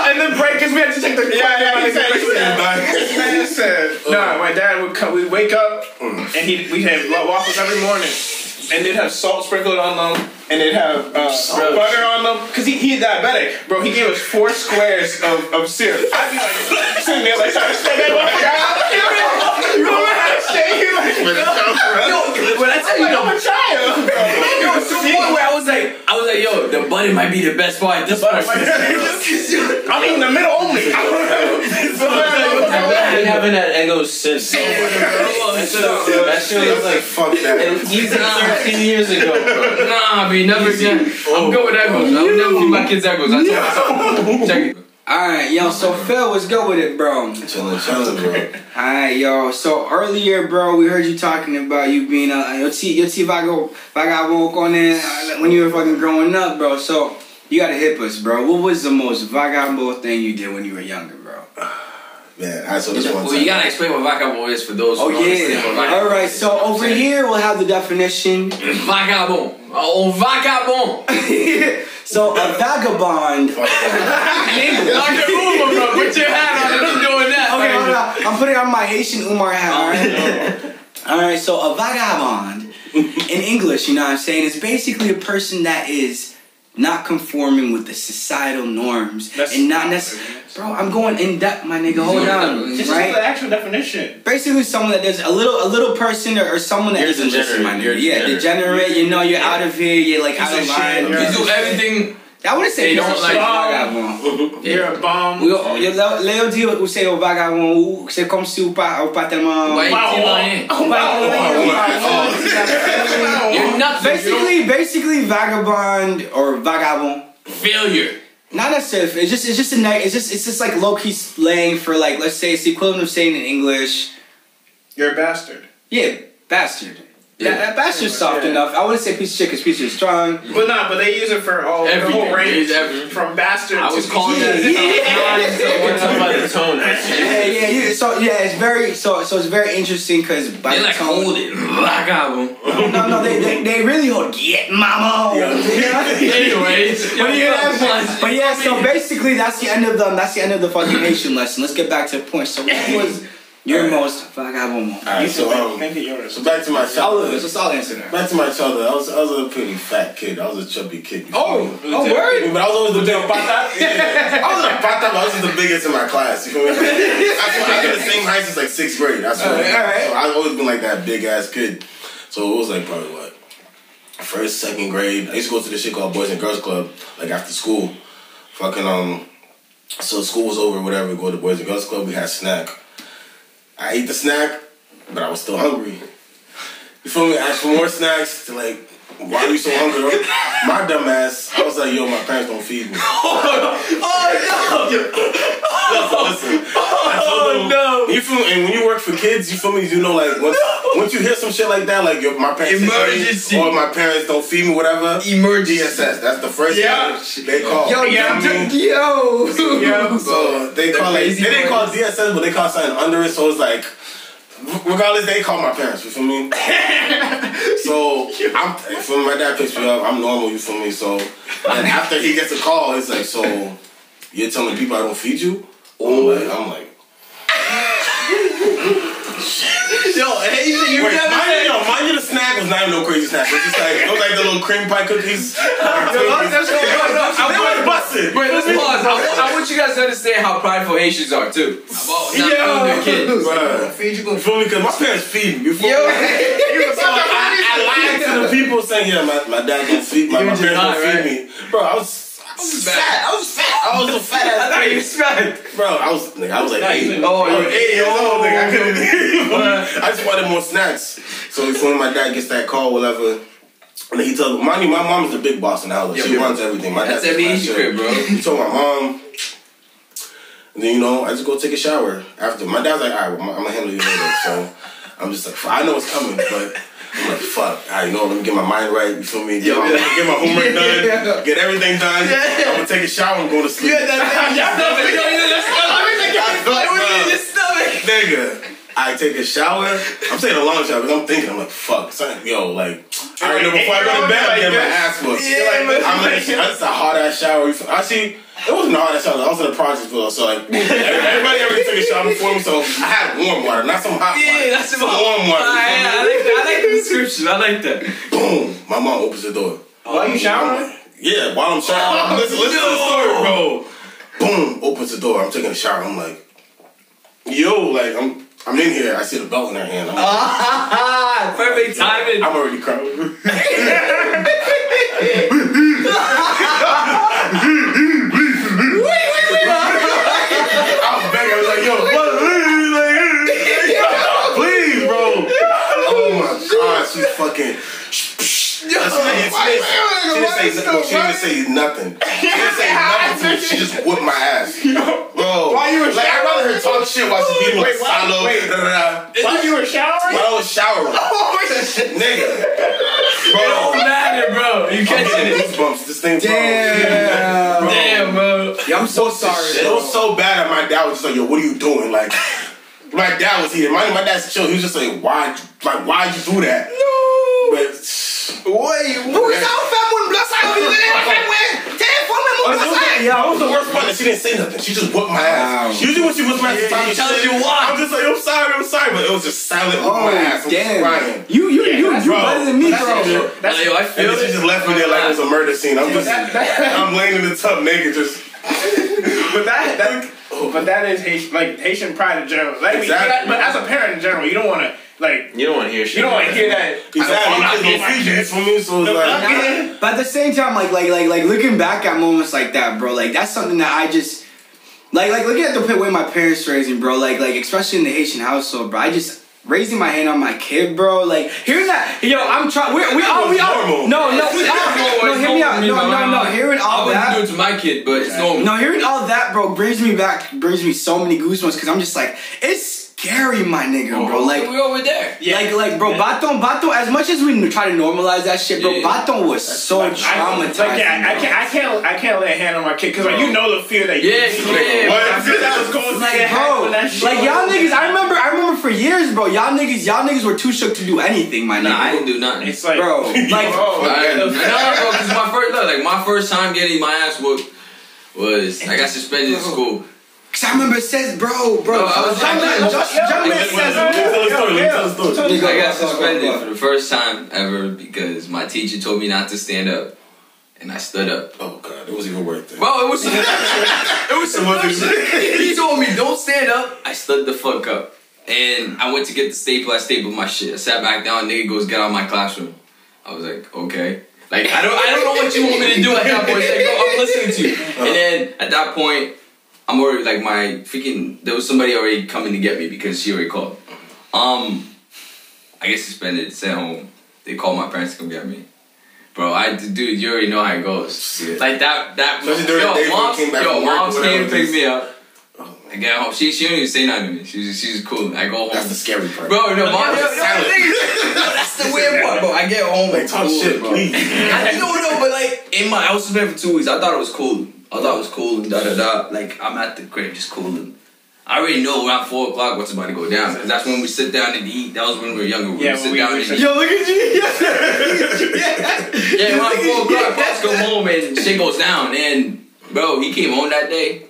And then break because we had to take the Yeah, yeah, he said, he said, man said, no, my dad would come, we'd wake up, mm. and he we had waffles every morning, and they'd have salt sprinkled on them, and they'd have uh, butter on them, cause he, he's diabetic, bro. He gave us four squares of, of syrup. I'd be like sitting there like trying to stay that motherfucker. You know what I'm saying? Like, Yo, when I tell you, I'm a child. yo, it's the point where I was like, I was like, yo, the butter might be the best part. This part. I'm eating the middle only. I've been having that Eggo since. That shit was like Fuck that. even 13 years ago, bro. Nah, be never again. I'm good with Eggos. I would never feed my kids Eggos. I told myself. Check it. Alright, yo, so Phil, what's good with it, bro? Chillin', chillin', bro. Alright, yo. So earlier, bro, we heard you talking about you being a your T your T Vago Vagabond on there uh, when you were fucking growing up, bro. So you gotta hip us, bro. What was the most vagabond thing you did when you were younger, bro? Man, I saw this one Well, time. you gotta explain what vagabond is for those Oh who don't what yeah. vagabond All right. is. So over here we'll have the definition. Vagabond. Oh, vagabond. so a vagabond. Like bro. Put your hat on and I'm doing that. Okay, hold on. I'm putting on my Haitian Umar hat. All right. Oh, all right. So a vagabond in English, you know what I'm saying, is basically a person that is not conforming with the societal norms That's- and not necessarily. Bro, I'm going in depth, my nigga. Hold on, Just the actual definition. Basically, someone that there's a little, a little person or, or someone that You're doesn't listen, my degenerate. nigga. You're Yeah, degenerate. degenerate. You know, you're out of here. You're like out of line. shit, You do everything. I wouldn't say They you're don't a like vagabond. You're a bum. Yo, yo, Léo Léo dit ou c'est au vagabond ou c'est comme si ou pas ou pas tellement. Ouais, tu vois rien. You're nothing. Basically, basically vagabond or vagabond. failure. Not necessarily. It's just it's just a neg- it's just it's just like low key slang for like let's say it's the equivalent of saying in English. You're a bastard. Yeah, bastard. Yeah. That, that bastard's soft Yeah. enough. I wouldn't say piece of shit because piece of is strong. But nah, but they use it for all the Everything. whole range. It's everything. From bastard I to was calling Yeah, that. yeah. We're about the tone. Yeah, yeah, yeah. So yeah, it's very so so it's very interesting because by They the like tone- hold it. Vagabond. No, no, they, they, they really hold get mama. Anyways. But yeah, but yeah, so basically that's the end of the that's the end of the fucking nation lesson. Let's get back to the point. So what was your most vagabond moment? Alright, so um, Make it yours. so back to my All of childhood. us, let's all answer. Back to my childhood. I was I was a pretty fat kid. I was a chubby kid. Oh, oh, word. But I was always the big pata. Yeah. I was a pata, but I was just the biggest in my class. You feel me? I, I got the same height since like sixth grade. That's what. Alright, alright. So I've always been like that big ass kid. So it was like probably what first, second grade. I used to go to this shit called Boys and Girls Club, like after school. Fucking um. So school was over, whatever. We go to Boys and Girls Club. We had snack. I ate the snack, but I was still hungry. You feel me? I asked for more snacks to like. Why are you so hungry? My dumb ass, I was like, yo, my parents don't feed me. Oh, oh, listen, I told oh, them, no. You feel? And when you work for kids, you feel me? You know, like once, once you hear some shit like that, like your, my parents Emergency. or my parents don't feed me, whatever. Emergency. DSS. That's the first Yeah. thing they call. Yo, You know yo, what yo, So they The call like, they didn't call. DSS, but they call something under it. So it's like, regardless, they call my parents. You feel me? so I'm, you feel me? My dad picks me up. I'm normal. You feel me? So and after he gets a call, it's like, so you're telling people I don't feed you? I'm like, I'm like. Yo, hey, you Wait, never mind, said. yo, mind you, the snack was not even no crazy snack. It was just like, it was like the little cream pie cookies. Let's go, let's go, let's go. They was busted. Wait, let's pause. I want, I want you guys to understand how prideful Haitians are too. About not feeding their kids. Bruh. Feed you You feel me? Because my parents feed me. You feel me? So I, I lied to the people saying, yeah, my, my dad don't feed my, my parents not, don't right? feed me. Bro, I was, I was Fat. fat. I was fat. I was a fat I ass thought you kid. was fat. Bro, I was, nigga, I was like eight. Oh, I was you're eight years old, nigga. I couldn't I just wanted more snacks. So you feel me? My dad gets that call, whatever. And then he tells me, mind you, my mom is the big boss in the house. Yeah, she yeah. runs everything. My That's dad every takes my Asian shit. crib, bro. He told my mom. And then, you know, I just go take a shower after. My dad's like, all right, well, I'm going to handle you later. So I'm just like, I know it's coming, but I'm like, fuck. I you know, let me get my mind right. You feel me? Get, Yeah, my, yeah. get my homework done. Yeah. Get everything done. Yeah. I'm gonna take a shower and go to sleep. Yeah, that thing. I thought, It was in your stomach. nigga. I take a shower. I'm taking a long shower because I'm thinking, I'm like, fuck, son, yo, like, I already know before I go to bed, I'm getting my ass whooped. Yeah, man. I'm like, that's a hard ass shower. Actually, it wasn't a hard ass shower. I was in the project floor, so like, everybody already took a shower before me, so I had warm water, not some hot water. Yeah, that's some warm water. I, ah, I like that. I like the description. I like that. Boom, my mom opens the door. Oh, while you showering? Yeah, while I'm showering. Oh, listen, listen to the story, bro. Boom, opens the door. I'm taking a shower. I'm like, yo, like, I'm. I'm in here. I see the belt in her hand. I'm, like, Ah, Perfect timing. I'm already crying. I was begging. I was like, yo, please, bro. Oh my god, she's fucking. She didn't, she didn't- she didn't say nothing. She didn't say nothing. She didn't say nothing to me. She just whipped my ass. Bro, While you were like, I'd rather her talk shit while she's beating with why- silo. wait. da, da, da. While you were showering? While I was showering. Nigga. Bro, Oh, matter, bro. You catching it? goosebumps. This thing, bro. Damn. Bro. Damn, bro. Yeah, I'm so sorry. It was so bad that my dad was just like, yo, what are you doing? Like, my dad was here. My, my dad's chill. He was just like, why, like, why'd you do that? No. But, Wait, who is our family? Bless our yeah, that was the worst part that she didn't say nothing. She just whooped my ass. Usually when she whooped my ass, Yeah, time she tells you why. I'm just like, I'm sorry, I'm sorry. But it was just silent Oh, my ass. I'm just damn. crying. You, you, you, that's you bro. better than me, That's bro. it. Like, yo, I And feel then she it. just left me there like it was a murder scene. I'm just, that- that- I'm laying in the tub naked, just. But that, that but that is Haitian, like Haitian pride in general. Like, I mean, Exactly. but as a parent in general, you don't want to like You don't want to hear shit. you don't want to hear that. Exactly. I'm not Because being no my feed you for me, so it's like. But at the same time, like, like, like, like, looking back at moments like that, bro, like that's something that I just, like, like looking at the way my parents raised me, bro, like, like, especially in the Haitian household, bro, I just raising my hand on my kid, bro, like, hearing that, yo, I'm trying, we, we all, we all, normal. no, no, we all, no, hear me out, no, no, no, hearing all I all wouldn't do it to my kid, but it's normal. No, hearing all that, bro, brings me back, brings me so many goosebumps because I'm just like, it's scary, my nigga, bro. Like, we over there. Yeah. like, like, bro, Baton, Baton. As much as we try to normalize that shit, bro, Yeah. Baton was so I, like, yeah, I can't, I can't, I can't lay a hand on my kid because like you know the fear that you. Yeah, yeah. What? That was going Like, through bro, when that like y'all niggas. I remember, I remember for years, bro. Y'all niggas, y'all niggas were too shook to do anything, my Nah, I didn't do nothing. It's like, Bro, like, oh, I, no, no, bro, because my first, look, like my first time getting my ass whooped was I got suspended in school. Cause I remember says, bro, bro. I was- Jumpman, I- Josh- yeah, Jumpman says, Let me tell the story. Let me tell the story. Nigga, I got go, go, suspended for the first time ever because my teacher told me not to stand up, and I stood up. Oh god, it was even worth it. Bro, it was it was some other shit. He told me don't stand up. I stood the fuck up, and I went to get the staple. I stapled my shit. I sat back down. Nigga goes get out of my classroom. I was like, okay. Like I don't I don't know what you want me to do at that point. Like, bro, I'm listening to you. And uh-huh. then at that point, I'm already like my freaking. There was somebody already coming to get me because she already called. Um, I get suspended. Sent home. They called my parents to come get me. Bro, I dude, you already know how it goes. Yeah. Like that, that. Especially during yo, the days moms, came yo, from work, moms came to pick me up. Oh, I get home. She she don't even say nothing to me. She's she's cool. I go home. That's the scary part. Bro, no, mom, yo, yo, no, that's the weird part, bro. I get home, Like it's talk cool, shit, bro. please. I no, no, but like in my, I was suspended for two weeks. I thought it was cool. I thought was cool and da da da. Like I'm at the crib just cooling. I already know around four o'clock what's about to go down because that's when we sit down and eat. That was when we were younger. We Yeah, sit we- down we and eat. Yo, look at you. Yeah, yeah around four o'clock, pops come home and shit goes down. And bro, he came home that day.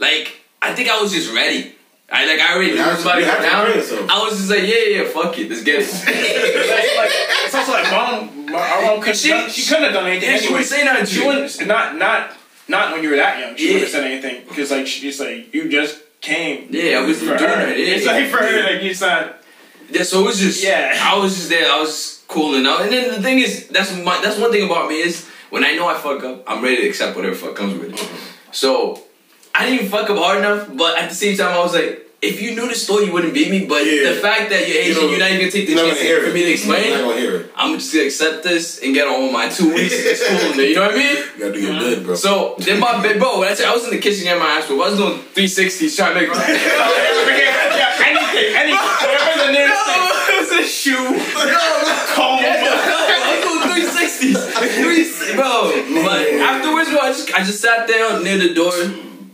Like I think I was just ready. I like I already knew You it have was about to go down. prepare yourself. I was just like, yeah, yeah, fuck it, let's get it. It's, like, it's also like mom, my- our mom couldn't. She- done- She, couldn't have done anything Yeah, she anyway. wouldn't say nothing to She wouldn't. Not not not when you were that young. She Yeah. wouldn't have said anything because like she's like you just came. Yeah, I was doing her. that. Yeah. It's like for her like you not. Yeah, so it was just Yeah. I was just there. I was cooling out, and then the thing is, that's my that's one thing about me is when I know I fuck up, I'm ready to accept whatever fuck comes with it. Uh-huh. So I didn't fuck up hard enough, but at the same time, I was like, if you knew the story, you wouldn't beat me. But Yeah. the fact that you're Asian, You know, you're not even gonna take the chance for me to explain. not gonna hear it. I'm just gonna accept this and get on with my two weeks. It's cool, you know what I mean? You gotta do your good, bro. So then my bed, bro. When I said I was in the kitchen getting my ass whooped, I was doing 360s trying to. yeah, anything, anything. Whatever the name this it was a shoe. comb. No, no, let's do 360s. 360, bro. But afterwards, bro, I just, I just sat there near the door,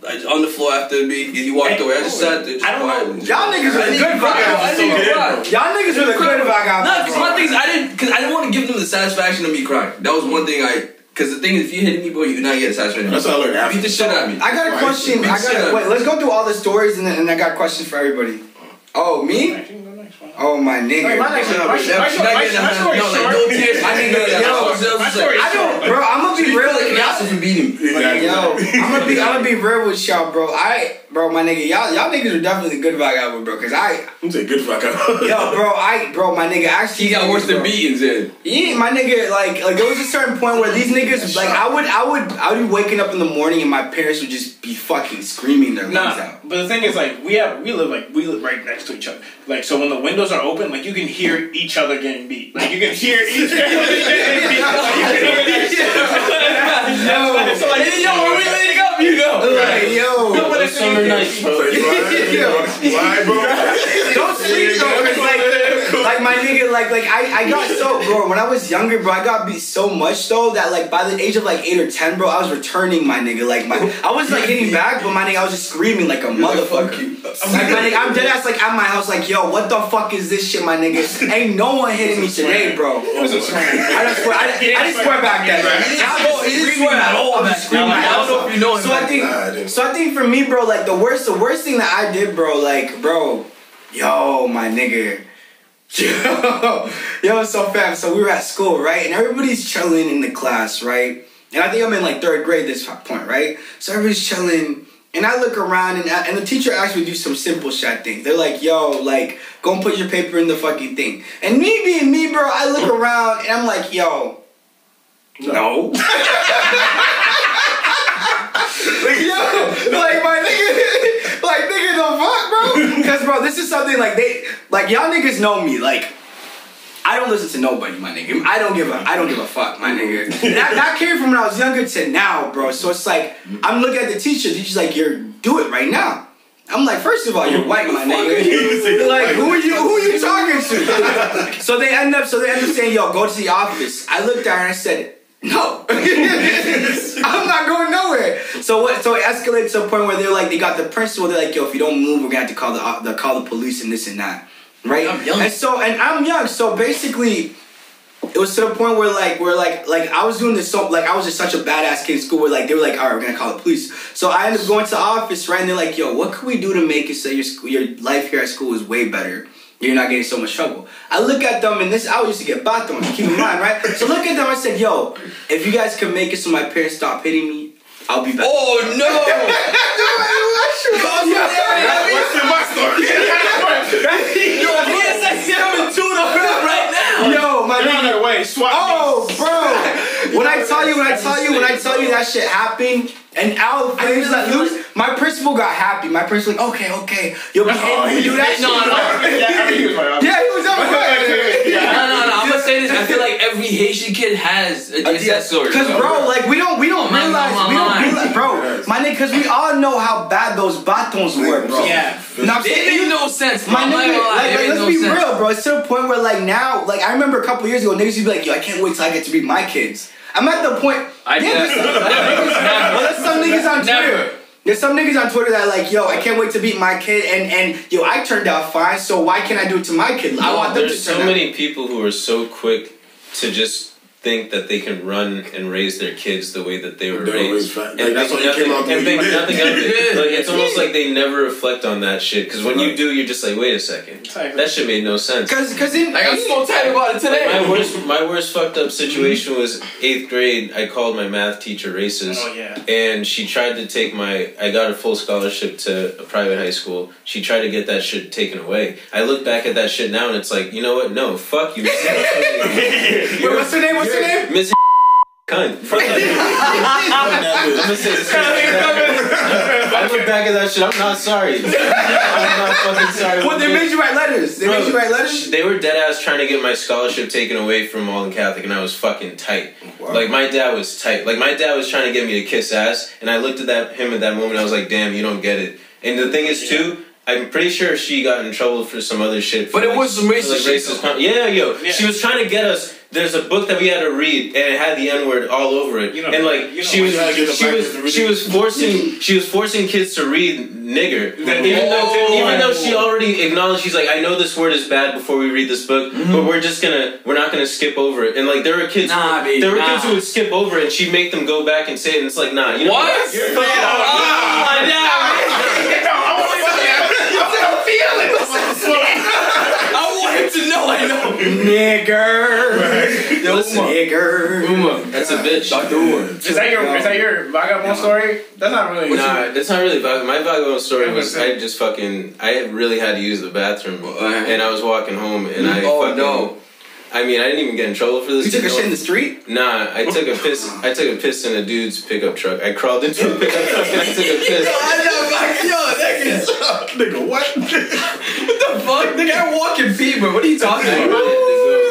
on the floor after me. He walked away. I just sat there. Just I don't know. quietly. Y'all niggas I are the didn't good cry, bro. I vagabonds. didn't even cry. Y'all niggas are the good vagabonds. No, because my thing is, I didn't, because I didn't want to give them the satisfaction of me crying. That was one thing I, because the thing is, if you hit me, bro, you do not get the satisfaction. That's what I learned after. Beat the shit out of me. I got a question. I got up. wait. Let's go through all the stories and then and I got questions for everybody. Oh me? Oh my nigga. My next No, my but my that- story- not my- getting my that- story's no, like, no tears. I didn't get that. Yo, I was just my like, story's I don't, bro. I'm gonna be real. feel like an asshole for beating me. Exactly. Yo, I'm gonna be, I'm gonna be real with y'all, bro. I, bro, my nigga, y'all, y'all niggas are definitely good vagabond, bro. Cause I, I'm saying good vagabond. yo, bro, I, bro, my nigga, actually, He got worse than beatings, in. Yeah, my nigga, like, like there was a certain point where these niggas, like, I would, I would, I would be waking up in the morning and my parents would just be fucking screaming their lungs Nah, out. but the thing is, like, we have we live like we live right next to each other. Like, so when the windows are open, like you can hear each other getting beat. Like you can hear each other getting beat. Like, you can hear that Yo, So like, Hey, yo, when we link up, you know. like, yo, No, but it's Summer nights, bro. Why, bro? don't sleep though, cause like, like my nigga, like, like I, I got so, bro. When I was younger, bro, I got beat so much though that like by the age of like eight or ten, bro, I was returning my nigga. Like my, I was like getting back, but my nigga, I was just screaming like a motherfucker. Like my nigga, I'm dead ass like at my house, like yo, what the fuck is this shit, my nigga? Ain't no one hitting me today, bro. I just swear, I, I didn't swear back then. He didn't swear- he at all I was back screaming I don't know if you know him So I think, Nah, I didn't. so I think for me, bro, like the worst, the worst thing that I did, bro, like, bro, yo, my nigga. Yo, yo, so fam, so we were at school, right? And everybody's chilling in the class, right? And I think I'm in like third grade this point, right? So everybody's chilling, and I look around, and, and the teacher actually do some simple shit things. They're like, yo, like, go and put your paper in the fucking thing. And me being me, bro, I look around, and I'm like, yo, no. like, yo, like my nigga, like nigga, the fuck, bro? Because bro, this is something like they, like y'all niggas know me, like. I don't listen to nobody, my nigga. I don't give a, I don't give a fuck, my nigga. that, that came from when I was younger to now, bro. So it's like I'm looking at the teacher. Teacher's like, "You're do it right now." I'm like, first of all, you're white, my nigga. like, who are you? Who are you talking to? so they end up, so they end up saying, "Yo, go to the office." I looked at her and I said, "No, I'm not going nowhere." So what? So it escalated to a point where they're like, they got the principal. They're like, "Yo, if you don't move, we're gonna have to call the, uh, the call the police and this and that." Right? I'm young. And so, and I'm young. So basically, it was to the point where like where like like I was doing this so like I was just such a badass kid in school where like they were like all right we're gonna call the police so I ended up going to the office right and they're like yo what can we do to make it so your school your life here at school is way better you're not getting so much trouble. I look at them and this I used to get backed on keep in mind right? So look at them I said yo if you guys can make it so my parents stop hitting me I'll be back Oh no! What's in my story? Yo, DSS coming to the hood right now. yo my nigga their way. Swap. Oh, bro! When I tell you, when I tell you, when I tell you that shit happened, and out of things that loose, my principal got happy. My principal like, okay, okay, you'll be able to do that. No, shit. no. Yeah, he was right. Yeah, he was No, no, no. I'm say this. I feel like every Haitian kid has a DSS story. Cause bro, like we don't, we don't my- realize, my we don't realize, bro, my nigga, cause we all know how bad those batons were, bro. Yeah. Now I'm it made no sense. bro. My nigga, gonna like, like, let's no be sense. real, bro. It's to the point where, like, now, like, I remember a couple years ago, niggas used to be like, yo, I can't wait till I get to beat my kids. I'm at the point. I yeah, did. there's, well, there's some niggas on Never. Twitter. There's some niggas on Twitter that are like, yo, I can't wait to beat my kid, and and yo, I turned out fine, so why can't I do it to my kid? I want them to There's so out. many people who are so quick to just think that they can run and raise their kids the way that they were They were raised. raised fat. And Like, that's think what you came out nothing, and think did. nothing of it. Like it's almost like they never reflect on that shit. Because when you do, you're just like, wait a second, that shit made no sense. Cause, cause Like I'm so tight about it today. My worst, my worst fucked up situation was eighth grade. I called my math teacher racist. Oh yeah. And she tried to take my. I got a full scholarship to a private high school. She tried to get that shit taken away. I look back at that shit now and it's like, you know what? No, fuck you. Wait, what's her name? What's her name? Miss cunt. Fuck you. I'm gonna say this. I look back at that shit. I'm not sorry. I'm not fucking sorry. What they made you write letters? They made you write letters. They were dead ass trying to get my scholarship taken away from all Malden Catholic, and I was fucking tight. Wow. Like my dad was tight. Like my dad was trying to get me to kiss ass, and I looked at that him at that moment. I was like, damn, you don't get it. And the thing is too, I'm pretty sure she got in trouble for some other shit. for, But it like, was some for, racist like, shit, though. yeah, yo. Yeah. She was trying to get us. There's a book that we had to read, and it had the N word all over it. You know- and like you know she was, you gotta get the she was, kids to read she was forcing, she was forcing kids to read nigger. Even though, Oh. even though she already acknowledged, she's like, I know this word is bad before we read this book, mm-hmm. but we're just gonna, we're not gonna skip over it. And like there were kids, Nah, babe, there were nah. kids who would skip over it, and she'd make them go back and say it, and it's like, nah, you know What? You're fucking out. Oh, I want him to know I know. Nigger. Listen, Nigger. Uma, that's a bitch. Dr. Uma. Is that your is that your vagabond story? That's not really. Nah, that's not really vag- my vagabond story. Was I just fucking I really had to use the bathroom, and I was walking home, and mm-hmm. I Oh, fucking, no. I mean, I didn't even get in trouble for this. You took a shit in the street? Nah, I took a piss. I took a piss in a dude's pickup truck. I crawled into a pickup truck and I took a piss. Yo, nigga. Nigga, what? What the fuck? Nigga, I walk in pee, bro. What are you talking about?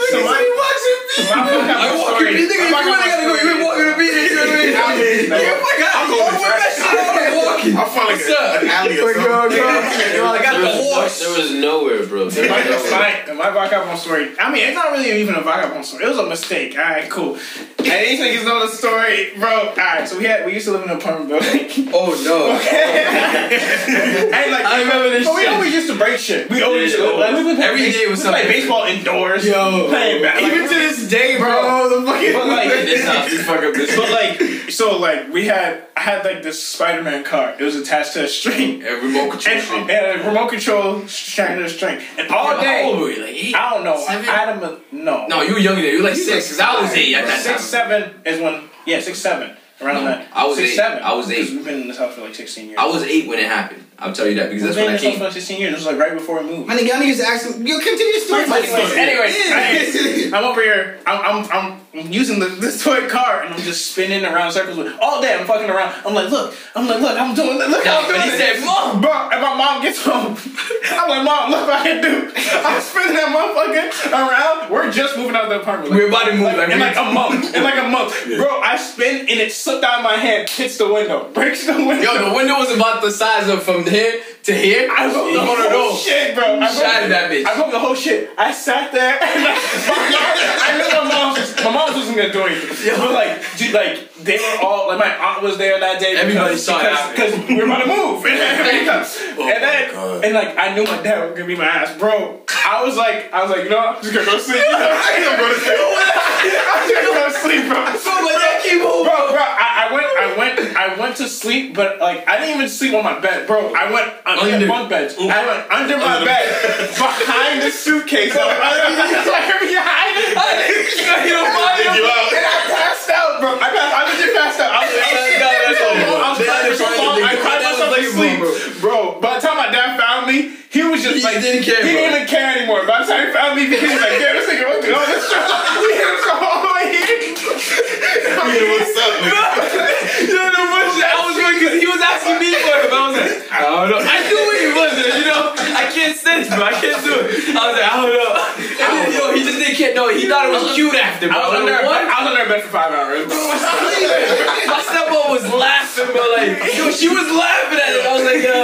Somebody walks in pee. I walk in story- pee. Nigga, you my really vagabond gotta go. story- You walking in pee. You know what I mean? I mean, Nigga, fuck. I'm Yo, going where that shit out? I'm walking. I found like a, an alley or something. go. Yo, I got There the was, horse. there was nowhere, bro. There was My, nowhere. my, my vagabond story. I mean, it's not really even a vagabond story. It was a mistake. All right, cool. And these niggas know the story, bro. All right, so we had we used to live in an apartment building. Oh no. and like, I remember this But we shit. always used to break shit. We always Yeah, like, we would every base- day was we play something. baseball indoors. Yo. playing back. Even like, to this day, bro, Bro. the fucking. But like, This house is fucking but like, so like, we had I had like this Spider-Man car. It was attached to a string. A remote control. And, shit. and a remote control strapped to the string. And all How day, old were you? Like eight? I don't know. Seven? I had him. A, no. No, you were younger than you were like six, cause I was eight at that Six time. seven is when. Yeah, six seven. Around No, that. I was six eight. seven. I was eight. Because we've been in this house for like sixteen years. I was eight when it happened. I'll tell you that because We've that's been in I this house came. for like sixteen years. This was like right before we moved. My nigga, y'all niggas asking. Yo, continue your story. Anyways, anyways, anyways, I'm over here. I'm, I'm, I'm using the, this toy car and I'm just spinning around circles with all day. I'm fucking around. I'm like, look, I'm like, look, I'm doing, look how I'm doing he it. said, "Mom." Bro, and my mom gets home. I'm like, mom, look what I can do. I'm spinning that motherfucker around. We're just moving out of the apartment. We're about to move, like, in like a month. In like a month, bro. I spin and it slipped out of my hand, hits the window, breaks the window. Yo, the window was about the size of from here to here. I broke the whole no. shit, bro. I Shattered that bitch. I broke the whole shit. I sat there and like, my I knew my mom was, my mom wasn't gonna do anything. But like, dude, like they were all like my aunt was there that day. Everybody because, saw it because, because we were about to move. and then, Oh and, then God. and like I knew my dad was gonna be my ass, bro. I was like, I was like, you know. I'm just gonna go sleep. You know, I'm gonna go to sleep. I'm just gonna go to sleep, bro. Bro, but that keep moving. Bro, bro, I, I went, I went, I went to sleep, but like I didn't even sleep on my bed, bro. I went under Under. bunk beds. I went under my Under bed, behind the suitcase. I went under behind it. You know, why? Take you out. And I passed out, bro. I passed, I legit passed out. I was like, God, that's so all. long. I was crying for so understand long. the I cried myself to sleep, bro. By the time my dad found me, he was just He like, didn't care, He bro. didn't even care anymore. By the time he found me, he was like, yeah, this nigga went through all this. We had to go all the way here. Yeah, what's up, nigga? Yo, the bullshit. I was going because he was asking me for it, but I was like, I don't know. I knew what he was, you know. I can't say this, bro. I can't do it. I was like, I don't know. And then, yo, he just didn't care. No, he thought it was cute after, bro. I was I under, was like, what? I was under bed for five hours. My stepmom was laughing, but like, yo, she was laughing at it. I was like, yo,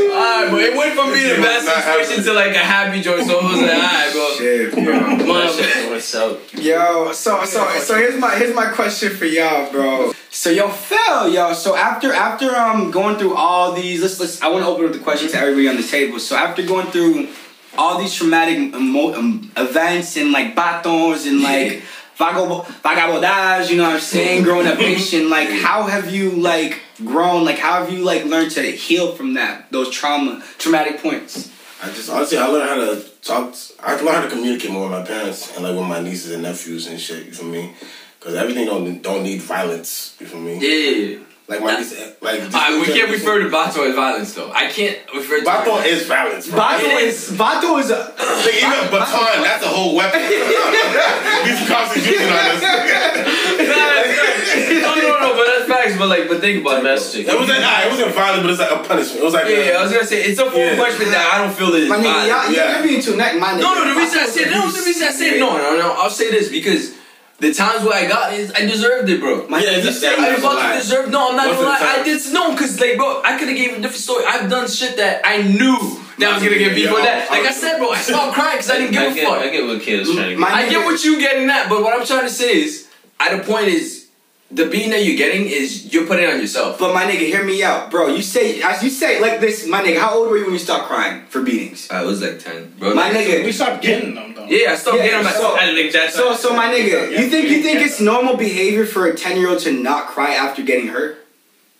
alright, but it went from being a bad situation to like a happy joy. So it was like, alright, bro. Shit, bro. Mom, What's up? Yo, so so so here's my here's my question for y'all, bro. So yo, Phil, yo. So after after um going through all these, let's let's. I want to open up the question to everybody on the table. So after going through all these traumatic emo- um, events and like batons and like vagab- vagabondage, you know what I'm saying? Growing up Haitian, like how have you like grown? Like how have you like learned to heal from that those trauma traumatic points? I just honestly I learned how to talk. I learned how to communicate more with my parents and like with my nieces and nephews and shit. You feel me? Because everything don't don't need violence. You feel me? yeah. Like my niece, like just- Alright, we can't refer to Bato as violence though. I can't refer to Baton is violence, bro. Vato It is Vato is a Like, even baton, that's a whole weapon. These constitution on this. But facts. But like, but think about Domestic. it. It wasn't. Nah, it wasn't violent, but it's like a punishment. It was like though. a, Yeah, I was gonna say it's a full Yeah. punishment that I don't feel is I mean, violent. y'all, Yeah. you're being too neck, my nigga. No, no, the reason I said no, the reason I said no, no, no. I'll say this because the times where I got it, I deserved it, bro. My Yeah, nigga, just- I That's a lie. fucking deserve. No, I'm not Most gonna of the lie. I time. did no, cause like, bro, I could have gave a different story. I've done shit that I knew that I was gonna get beat for that. Like I said, bro, I stopped crying because I didn't give I a get, fuck. I get what Kia's trying to get. My- I get what you getting at, but what I'm trying to say is, at the point is, the beating that you're getting is you're putting it on yourself. But my nigga, hear me out, bro. You say as you say like this, my nigga. How old were you when you stopped crying for beatings? I was like ten, bro. My Like, nigga. We stopped getting them though. Yeah, I stopped Yeah, getting my. so- I think that's So, so my nigga, Yeah. you think you think it's normal behavior for a ten year old to not cry after getting hurt?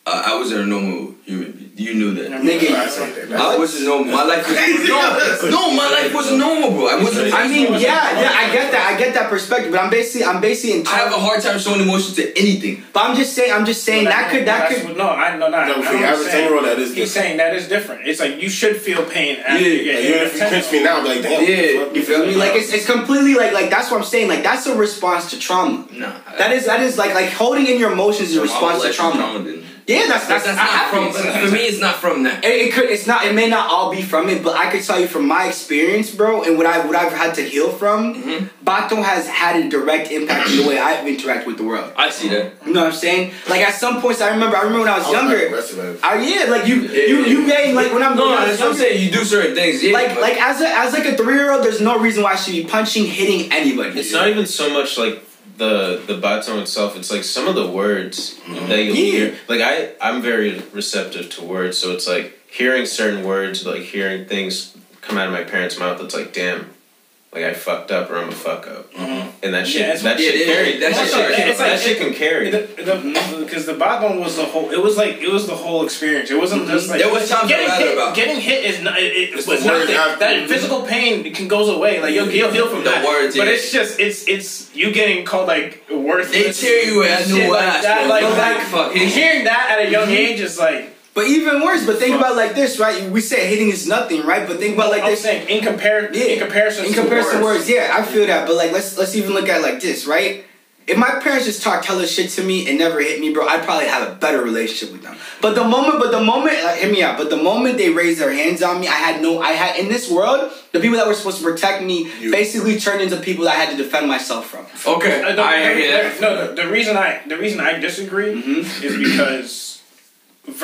uh, I wasn't a normal human. being. You knew that. Nigga, I say that. I wasn't normal. My life was no, no. My life wasn't normal, bro. I wasn't. I mean, yeah, yeah, I get that, I get that perspective, but I'm basically, I'm basically in. I have a hard time showing emotion to anything. But I'm just saying, I'm just saying that could, that could. no, I no, no. No, I for the know average saying. 10-year-old, that is He's different. saying that is different. It's like you should feel pain after Yeah, you get Like, hit. even if you pinch me now, like, damn. Yeah, You feel me? Like it's, it's completely like like that's what I'm saying. Like that's a response to trauma. Nah. That is that is like like holding in your emotions is a response to trauma. Yeah, that's That's, that's, that's not from. happens. For me, it's not from that. It, it could. It's not. It may not all be from it, but I could tell you from my experience, bro, and what I what I've had to heal from. Mm-hmm. Baton has had a direct impact in the way I interact with the world. I see that. You know what I'm saying? Like at some points, I remember. I remember when I was I was younger. aggressive. I, yeah, like you, Yeah, you, yeah, you yeah. gain like when I'm No, when I no, was that's what I'm saying. You do certain things. Yeah, Like but- like as a as like a three year old, there's no reason why I should be punching, hitting anybody. It's not even so much like the the baton itself. It's like some of the words mm-hmm. that you'll Yeah. hear. Like I, I'm very receptive to words, so it's like hearing certain words, like hearing things come out of my parents' mouth. It's like, damn, like I fucked up or I'm a fuck up, and that shit yeah, that shit carry, yeah. that shit, like- can- it's like- that shit can carry. Because mm, the, bottom was the whole. It was like it was the whole experience. It wasn't just mm-hmm. like There was times getting hit. about- Getting hit is not. It, it It's was the nothing. That physical pain can goes away. Like you'll, you'll heal from The that. words, but yeah. it's just it's it's you getting called like worthless. They tear you at shit new like ass, that. Like, But like like, fuck, hearing that at a young mm-hmm. age is like. But even worse. But think about like this, right? We say hitting is nothing, right? But think about it like I'm this. saying in compare Yeah. in comparison in comparison to words. words, yeah, I feel that. But like, let's let's even look at it like this, right? If my parents just talk hella shit to me and never hit me, bro, I'd probably have a better relationship with them. But the moment, but the moment, like, hear me out. But the moment they raised their hands on me, I had no, I had in this world, the people that were supposed to protect me You- basically turned into people that I had to defend myself from. okay, Uh, the, I the- hear that. No, the, the reason I the reason I disagree Mm-hmm. is because ver,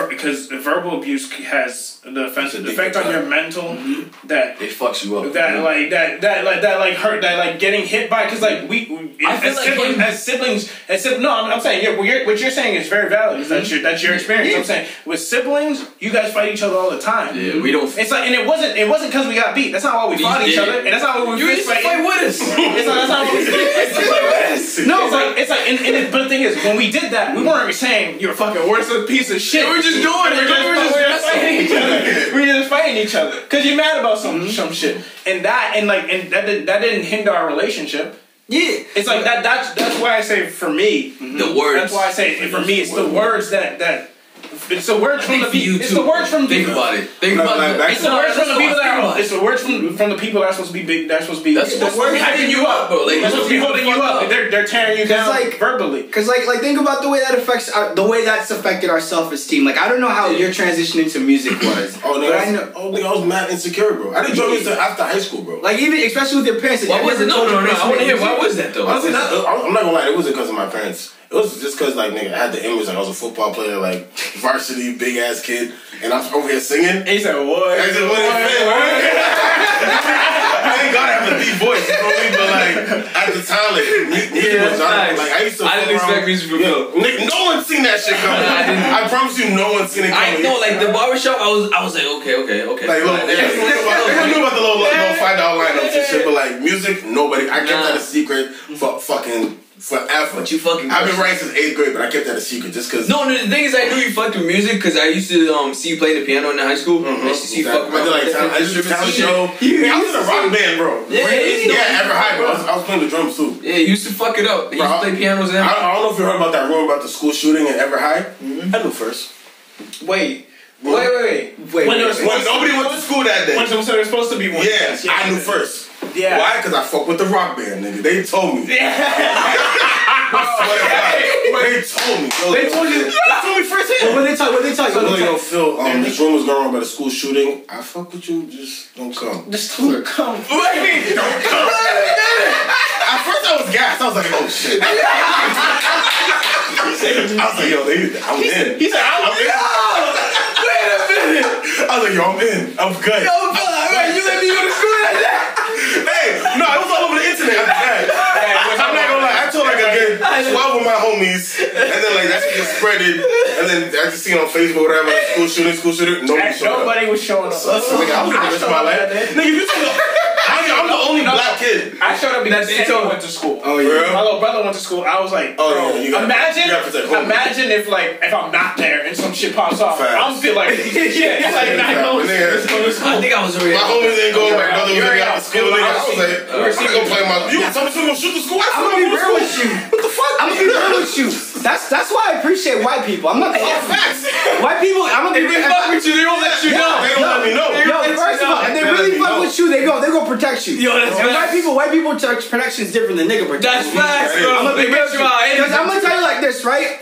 because verbal abuse has the effect, the effect on your mental Mm-hmm. that It fucks you up. that like that that like that like hurt that like getting hit by because like we, we I feel as, like siblings, him- as siblings as siblings no I'm, I'm saying yeah, what, you're, what you're saying is very valid is that's your that's your experience Yeah. I'm saying with siblings you guys fight each other all the time yeah, we don't. it's like and it wasn't it wasn't because we got beat that's not why we We fought each other and that's not why we You fist used to fight fight with us. it's not, that's not what we did. No, it's like it's like, and, and it, but the thing is, when we did that, we weren't saying you're a fucking worthless piece of shit. We were just doing it. We were just, We were just we were messing. fighting each other. We just fighting each other because you're mad about some mm-hmm. some shit, and that and like and that did, that didn't hinder our relationship. Yeah, It's like that. That's that's why I say for me, The words. that's why I say for me, it's the words that that. It's the words from the people. It's the words from Think people. about it. Think No, about like, it. back It's the words from the people that are. It's It's the words from from the people that are supposed to be big. That's supposed to be. That's the the words words hyping you up, bro. Like, They're supposed to be holding you up. up. They're they're tearing you down like- verbally. Cause like like think about the way that affects our, the way that's affected our self esteem. Like I don't know how your transition into music was, Oh, no, I know. oh, I was mad insecure, bro. I didn't join music after high school, bro. Like even especially with your parents. What I was it? No, no, no. parents I want to hear. What was that though? Honestly, not, I'm not gonna lie, it wasn't because of my parents. It was just because, like, nigga, I had the image, like, I was a football player, like, varsity, big ass kid, and I'm over here singing. And He said, "What?" I said, what is it? Thank God I have a deep voice, you know what I mean? But, like, at the time, like, music Yeah, was facts. like, I used to I didn't expect music from Yeah, Phil. no one's seen that shit coming. I. I promise you, no one's seen it I coming. know, like the barbershop. I was, I was like, okay, okay, okay. Like, little, yeah, I knew about, I the little, little five dollar lineups and shit, but like music, nobody. I kept that a secret for fucking forever. But you fucking. I've been writing since eighth grade, but I kept that a secret just because. No, no, the thing is, I knew you fucked with music because I used to um see you play the piano in high school. I used to see you fuck Mm-hmm. I did like talent, I different did talent instruments show. shit. Yeah, I was in a rock band, bro. Yeah, yeah, yeah, yeah, Everett High, bro. I was, I was playing the drums too. Yeah, you used to fuck it up. You used to play pianos and I. I don't know if you heard about that rumor about the school shooting in Everett High. Mm-hmm. I knew first. Wait, wait, wait, wait. Wait, When wait, there was- wait. When nobody went to school that day. When so there was supposed to be one. Yeah, Yes, I knew first. Yeah. Why? Because I fuck with the rock band, nigga. They told me. I swear to God. They told me. They told you. They told me first hand. What they tell? What they tell you? So, they you? Phil, um, this rumor's going on about a school shooting. I fuck with you, just don't come. Just don't come. What do you mean? Don't come. At first I was gassed. I was like, oh shit. I was like, yo, they, I'm in. He said, I'm "I'm in. Wait a minute. I was like, yo, I'm in. I'm good. Yo, fella, man, you let me go to school like that? Hey, no, it was all over the internet after that. I'm not gonna lie, I told like a good 12 of my homies, and then like that shit just spread it, and then I just seen on Facebook, whatever, like, school shooting, school shooting, nobody. Nobody was showing up. Nigga, I was gonna risk my life. Nigga, you me, I'm, I'm the only black kid. I showed up because That's Sandy so- went to school. Oh, yeah. My little brother went to school. I was like, Oh, bro, yeah, you gotta- imagine, you gotta protect imagine if like if I'm not there and some shit pops off. Facts. I'm feel like shit. It's like not going to Nigga, I think I was already. My homies ain't going, my brother was you're out. out school. I was like, I'm gonna play my. You want somebody gonna shoot the school? I'm gonna be real with you. What the fuck? I'm gonna be real with you. That's that's why I appreciate white people. I'm not Yeah, facts. white people. I'm gonna be If they real. fuck with you, they don't let you know. They don't let me know. Yo, first of all, if they really fuck with you, they go, they go protect you. Yo, that's white people, white people touch protection is different than nigga protection. That's facts, bro. I'm gonna be real get with you you. out. Because I'm gonna tell you like this, right?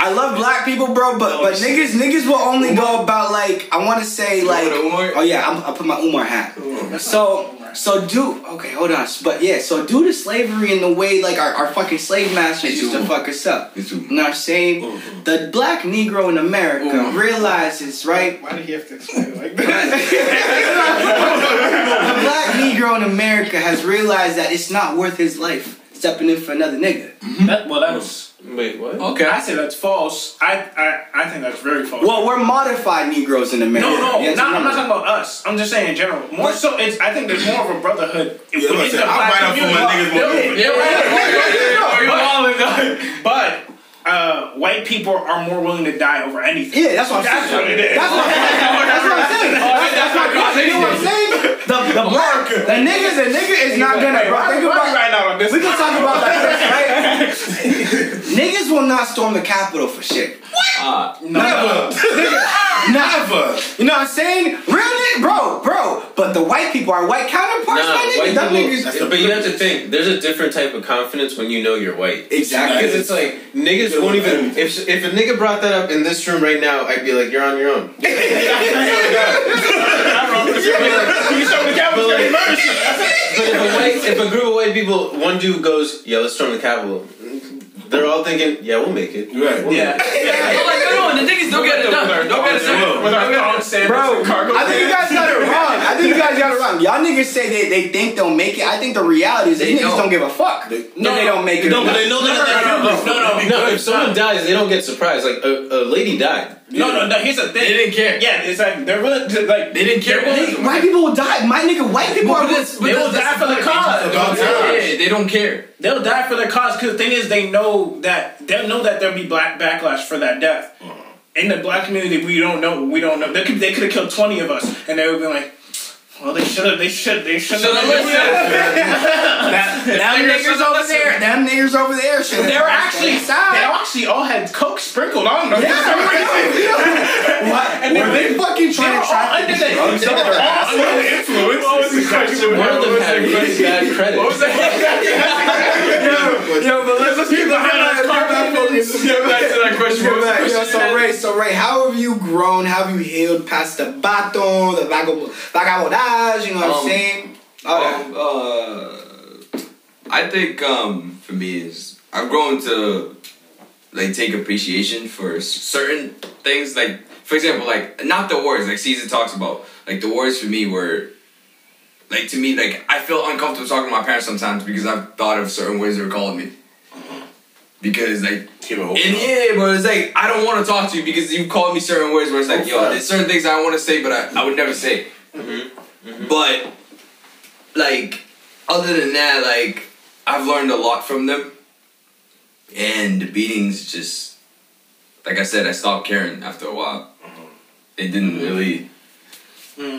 I love black people, bro, but but niggas niggas will only go about like I want to say like want a Umar? oh yeah I'm, I put my Umar hat. So so do okay hold on but yeah so due to slavery and the way like our, our fucking slave masters used to fuck us up. Me too. You know what I'm saying? The black Negro in America realizes right Why did he have to explain it like that? the black Negro in America has realized that it's not worth his life stepping in for another nigga. that well, that's Wait, what? Okay. I say that's false. I I, I think that's very false. Well, we're modified Negroes in America. no, no, Yes, not, I'm not talking about us. I'm just saying in general. More so, it's I think there's more of a brotherhood Yeah, I'm within saying, the I'll black fight out for my community. niggas more. Yeah, right. You wildin', dog. But uh, white people are more willing to die over anything. Yeah, that's what I'm That's saying. what it is. That's what I'm saying. That's what I'm saying. That's, that's my point. You know what I'm saying? The the black, the niggas, the nigga is not gonna. Hey, Bro, think about. we riding out on this. We can talk about like this, right? niggas will not storm the Capitol for shit. Ah, Never. Never. You know what I'm saying? Real nigga, bro, bro. But the white people, are white counterparts, Nah, my niggas, white them people- niggas. That's But you have to think, there's a different type of confidence when you know you're white. Exactly. Because it's like niggas won't even. If if a nigga brought that up in this room right now, I'd be like, "You're on your own." You show the Capitol But, like- getting murdered. But if a white, if a group of white people, one dude goes, "Yeah, let's storm the Capitol," they're all thinking, "Yeah, we'll make it." Right. Yeah. I'm like, no, the niggas don't get it done. Don't get it done. With our thong sandals Bro, cargo I think you guys got it wrong. I think you guys got it wrong. Y'all niggas say they, they think they'll make it. I think the reality is They these niggas don't. don't give a fuck. They- no, they don't make it. No, but they know that. No, no, no, No, if someone dies, they don't get surprised. Like a, a lady died. No, no, no. Here's the thing. They didn't care. Yeah, it's like they're willing to like. They didn't care. They're willing- Nigga, white people will die. My nigga, white people are. But that's- but They will that's- die for the cause. About time. Yeah, they don't care. They'll die for the cause because the thing is, they know that they'll know that there'll be black backlash for that death. Mm. In the black community, we don't know. We don't know. They could they could have killed twenty of us, and they would be like, "Well, they should have. They should. They should Should've have." listened. Them niggas over there. Them niggers over there. Shit. They were actually. They actually all had coke sprinkled on them. Yeah. What? And Were they fucking They trying to all trap under these the, drugs they up were their all ass? under the influence. What was the question? One of them had really bad credit. Yo, but let's, let's keep the highlights. Get back focused. Get back to that question. Get What was Yo, so again? Ray, so Ray, how have you grown? How have you healed past the baton, the vagab- vagabondage? You know what I'm Um, saying? All that. Um, uh, I think um, for me is I've grown to like take appreciation for certain things. Like for example, like not the words like Caesar talks about. Like the words for me were like to me like I feel uncomfortable talking to my parents sometimes because I've thought of certain ways they were calling me. Because like Keep it open. and yeah, but it's like I don't want to talk to you because you called me certain words where it's like, Oh, yo, there's certain things I want to say, but I, I would never say. Mm-hmm. But like, other than that, like I've learned a lot from them, and the beatings just, like I said, I stopped caring after a while. Mm-hmm. It didn't really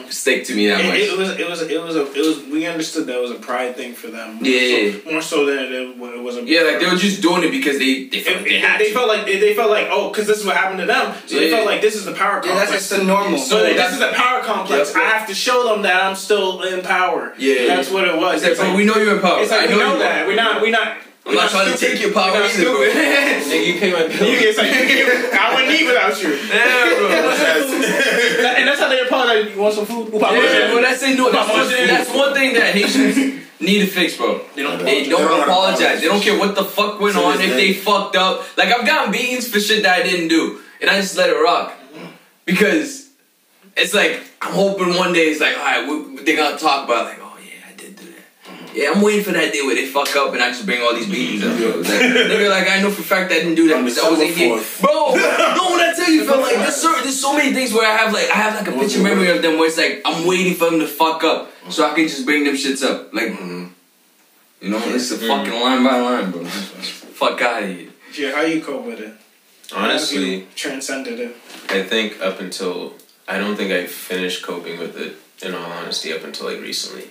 stick to me that much. It, it was it was it was a it was we understood that it was a pride thing for them. More Yeah. so, more so than it, it was a yeah, like they were just doing it because they they felt It- like they had they to. felt like they, they felt like oh because this is what happened to them so they felt like this is the power Yeah, that's just the normal. so they- this is the power complex Yep. I have to show them that I'm still in power Yeah. that's what it was It's like, It's but like, we know you're in power. it's like I we know you that we're not we're not I'm not trying to take your power We're not bro. stupid. Nigga, you pay my bill. You get like, I wouldn't eat without you. Yeah, bro. and that's how they apologize. You want some food? Yeah, but that's, no, that's, one, that's one thing that Haitians need to fix, bro. They don't They apologize. don't They don't apologize. They don't care what the fuck went on. If they fucked up, like I've gotten beatings for shit that I didn't do, and I just let it rock because it's like I'm hoping one day it's like, all right, we, they're gonna talk about like, Yeah, I'm waiting for that day where they fuck up and I just bring all these beatings up. Bro. Like, nigga, like I know for a fact I didn't do that On because I was December 18. 4th. Bro, no, when I tell you, feel like there's so, there's so many things where I have like I have like a picture memory of them where it's like I'm waiting for them to fuck up so I can just bring them shits up. Like, mm-hmm. you know, it's a mm. fucking line by line, bro. Fuck out of here. Yeah, how you cope with it? How Honestly, you transcended it. I think up until I don't think I finished coping with it. In all honesty, up until like recently,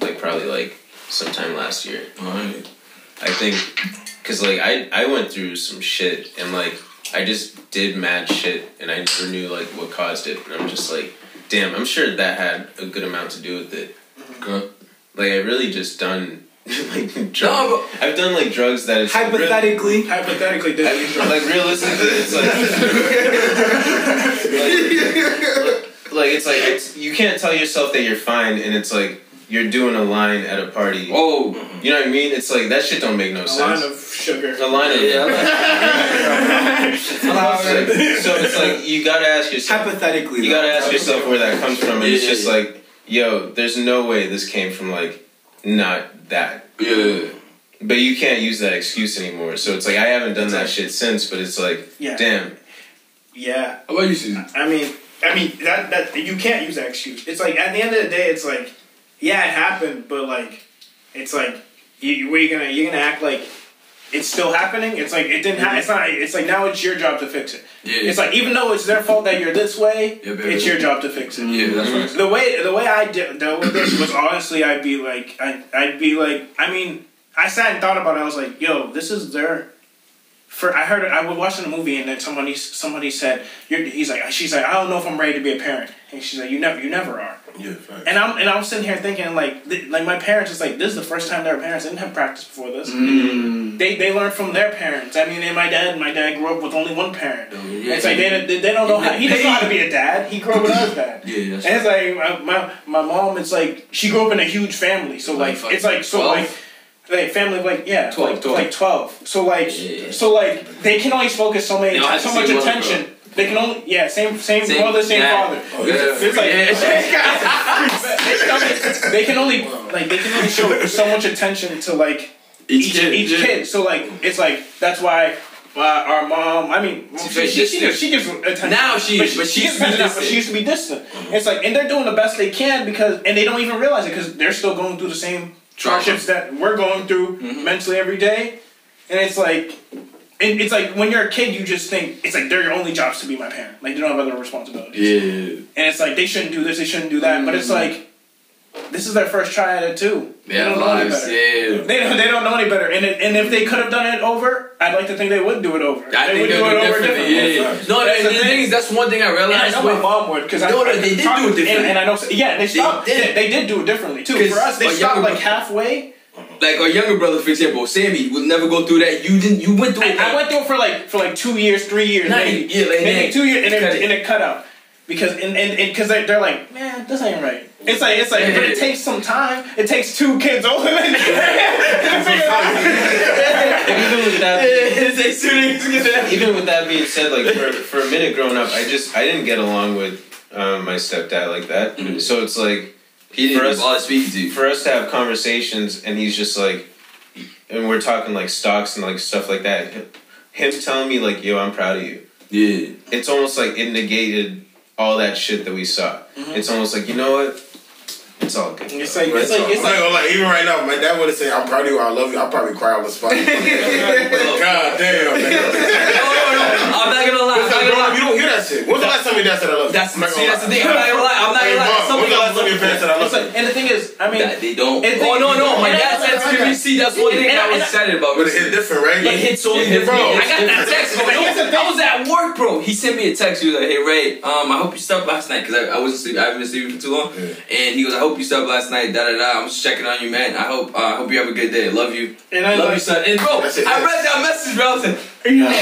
like probably like sometime last year. Alright. I think because like I I went through some shit and like I just did mad shit and I never knew like what caused it and I'm just like damn I'm sure that had a good amount to do with it. Okay. Like I really just done like drugs. No, I've done like drugs that it's really- Hypothetically, Hypothetically, did I- like realistically, it's like, like, like, it's like it's you can't tell yourself that you're fine, and it's like you're doing a line at a party. Oh, You know what I mean? It's like that shit don't make no a sense. A line of sugar. a line of yeah. so it's like you gotta ask yourself. hypothetically, You gotta ask yourself where that comes from, and it's just yeah. like, yo, there's no way this came from like not that. yeah. But you can't use that excuse anymore. So it's like I haven't done that shit since, but it's like, Yeah. damn, Yeah, How about you, Susan? I mean, I mean that that you can't use that excuse. It's like at the end of the day, it's like, yeah, it happened, but like, it's like, you, you're gonna you're gonna act like it's still happening? It's like it didn't. Ha- it's not. It's like now it's your job to fix it. Yeah. It's like even though it's their fault that you're this way, Yeah, it's your job to fix it. Yeah, that's right. The way the way I de- dealt with this was honestly, I'd be like, I I'd be like, I mean, I sat and thought about it. I was like, yo, this is their. For I heard I was watching a movie and then somebody somebody said, You're, he's like, she's like, I don't know if I'm ready to be a parent. And she's like, you never, you never are. Yeah, fact. And I'm and I'm sitting here thinking like, th- like my parents is like, this is the first time their parents didn't have practice before this. Mm. They they learned from their parents. I mean, and my dad, my dad grew up with only one parent. yeah. It's like they, they, they don't know how he doesn't know how to be a dad. He grew up with his dad. Yeah, And it's like my, my my mom. It's like she grew up in a huge family, so like Like it's like so 12? like like family of like yeah 12, like, 12. like twelve. So like Yeah. so like they can only focus so many so much attention. They can only yeah same same, Same mother same dad. father. Oh, yeah. It's like Yeah. they can only like they can only show so much attention to like each each, yeah. kid. So like it's like that's why. Uh, our mom, I mean, she, she, she, gives, she gives attention. Now she but she gives used to be attention now, but distant. she used to be distant. It's like, and they're doing the best they can because, and they don't even realize it because they're still going through the same. Hardships that we're going through Mm-hmm. mentally every day. And it's like, and it's like when you're a kid, you just think it's like they're your only job's to be my parent. Like they don't have other responsibilities. Yeah. And it's like they shouldn't do this, they shouldn't do that. But it's like this is their first try at it too. They have don't know any better. yeah. They don't, they don't know any better. And it, and if they could have done it over, I'd like to think they would do it over. I they think would they'll do it differently. differently. Yeah, yeah. No, That's the, the the thing. thing is, that's one thing I And I realized know my with. mom would because No, I, no, they did do it with- and, differently. and I know yeah they stopped did. they, they did do it differently too. For us, they stopped like halfway. Uh-huh. Like our younger brother, for example, Sammy, would never go through that. You didn't. You went through it. I, I went through it for like for like two years, three years, Nah, maybe, yeah, like, maybe yeah, two years, and cut it, it. and it cut out because and and because they, they're like, man, this ain't right. It's like it's like, but it takes some time. It takes two kids older than even with that, It's like, even with that being said, like for, for a minute growing up, I just I didn't get along with um, my stepdad like that. So it's like He didn't For us- bother speaking to you. for us to have conversations, and he's just like, and we're talking like stocks and like stuff like that. Him telling me like, "Yo, I'm proud of you." Yeah. It's almost like it negated all that shit that we saw. Mm-hmm. It's almost like you know what? It's all good. It's like But it's like it's not like gonna even right now, my dad would have said, I'm proud of you, I love you, I'll probably cry on the spot. God damn, I'm not gonna lie. I'm not gonna lie. you don't hear that shit. When's the last time your dad said I love you? That's I'm not see, that's the lie. thing. I'm not gonna lie. I'm not Hey, gonna lie. That's mom, something when's the last time your looking parents said I it's love you? and the thing is, I mean, That they don't. It- oh no, no. My and- dad said and- to me, see, that's one thing I was excited about. But it hit different, right? It hits so It hit different. different. I got that text, bro. But here's the I was at work, bro. He sent me a text. He was like, "Hey Ray, um, I hope you slept last night because I, I wasn't sleeping. I haven't been sleeping for too long." And he goes, "I hope you slept last night." Da da da. I'm just checking on you, man. I hope uh, I hope you have a good day. Love you. And I Love you, son. And bro, I read that message, bro. No. no. no.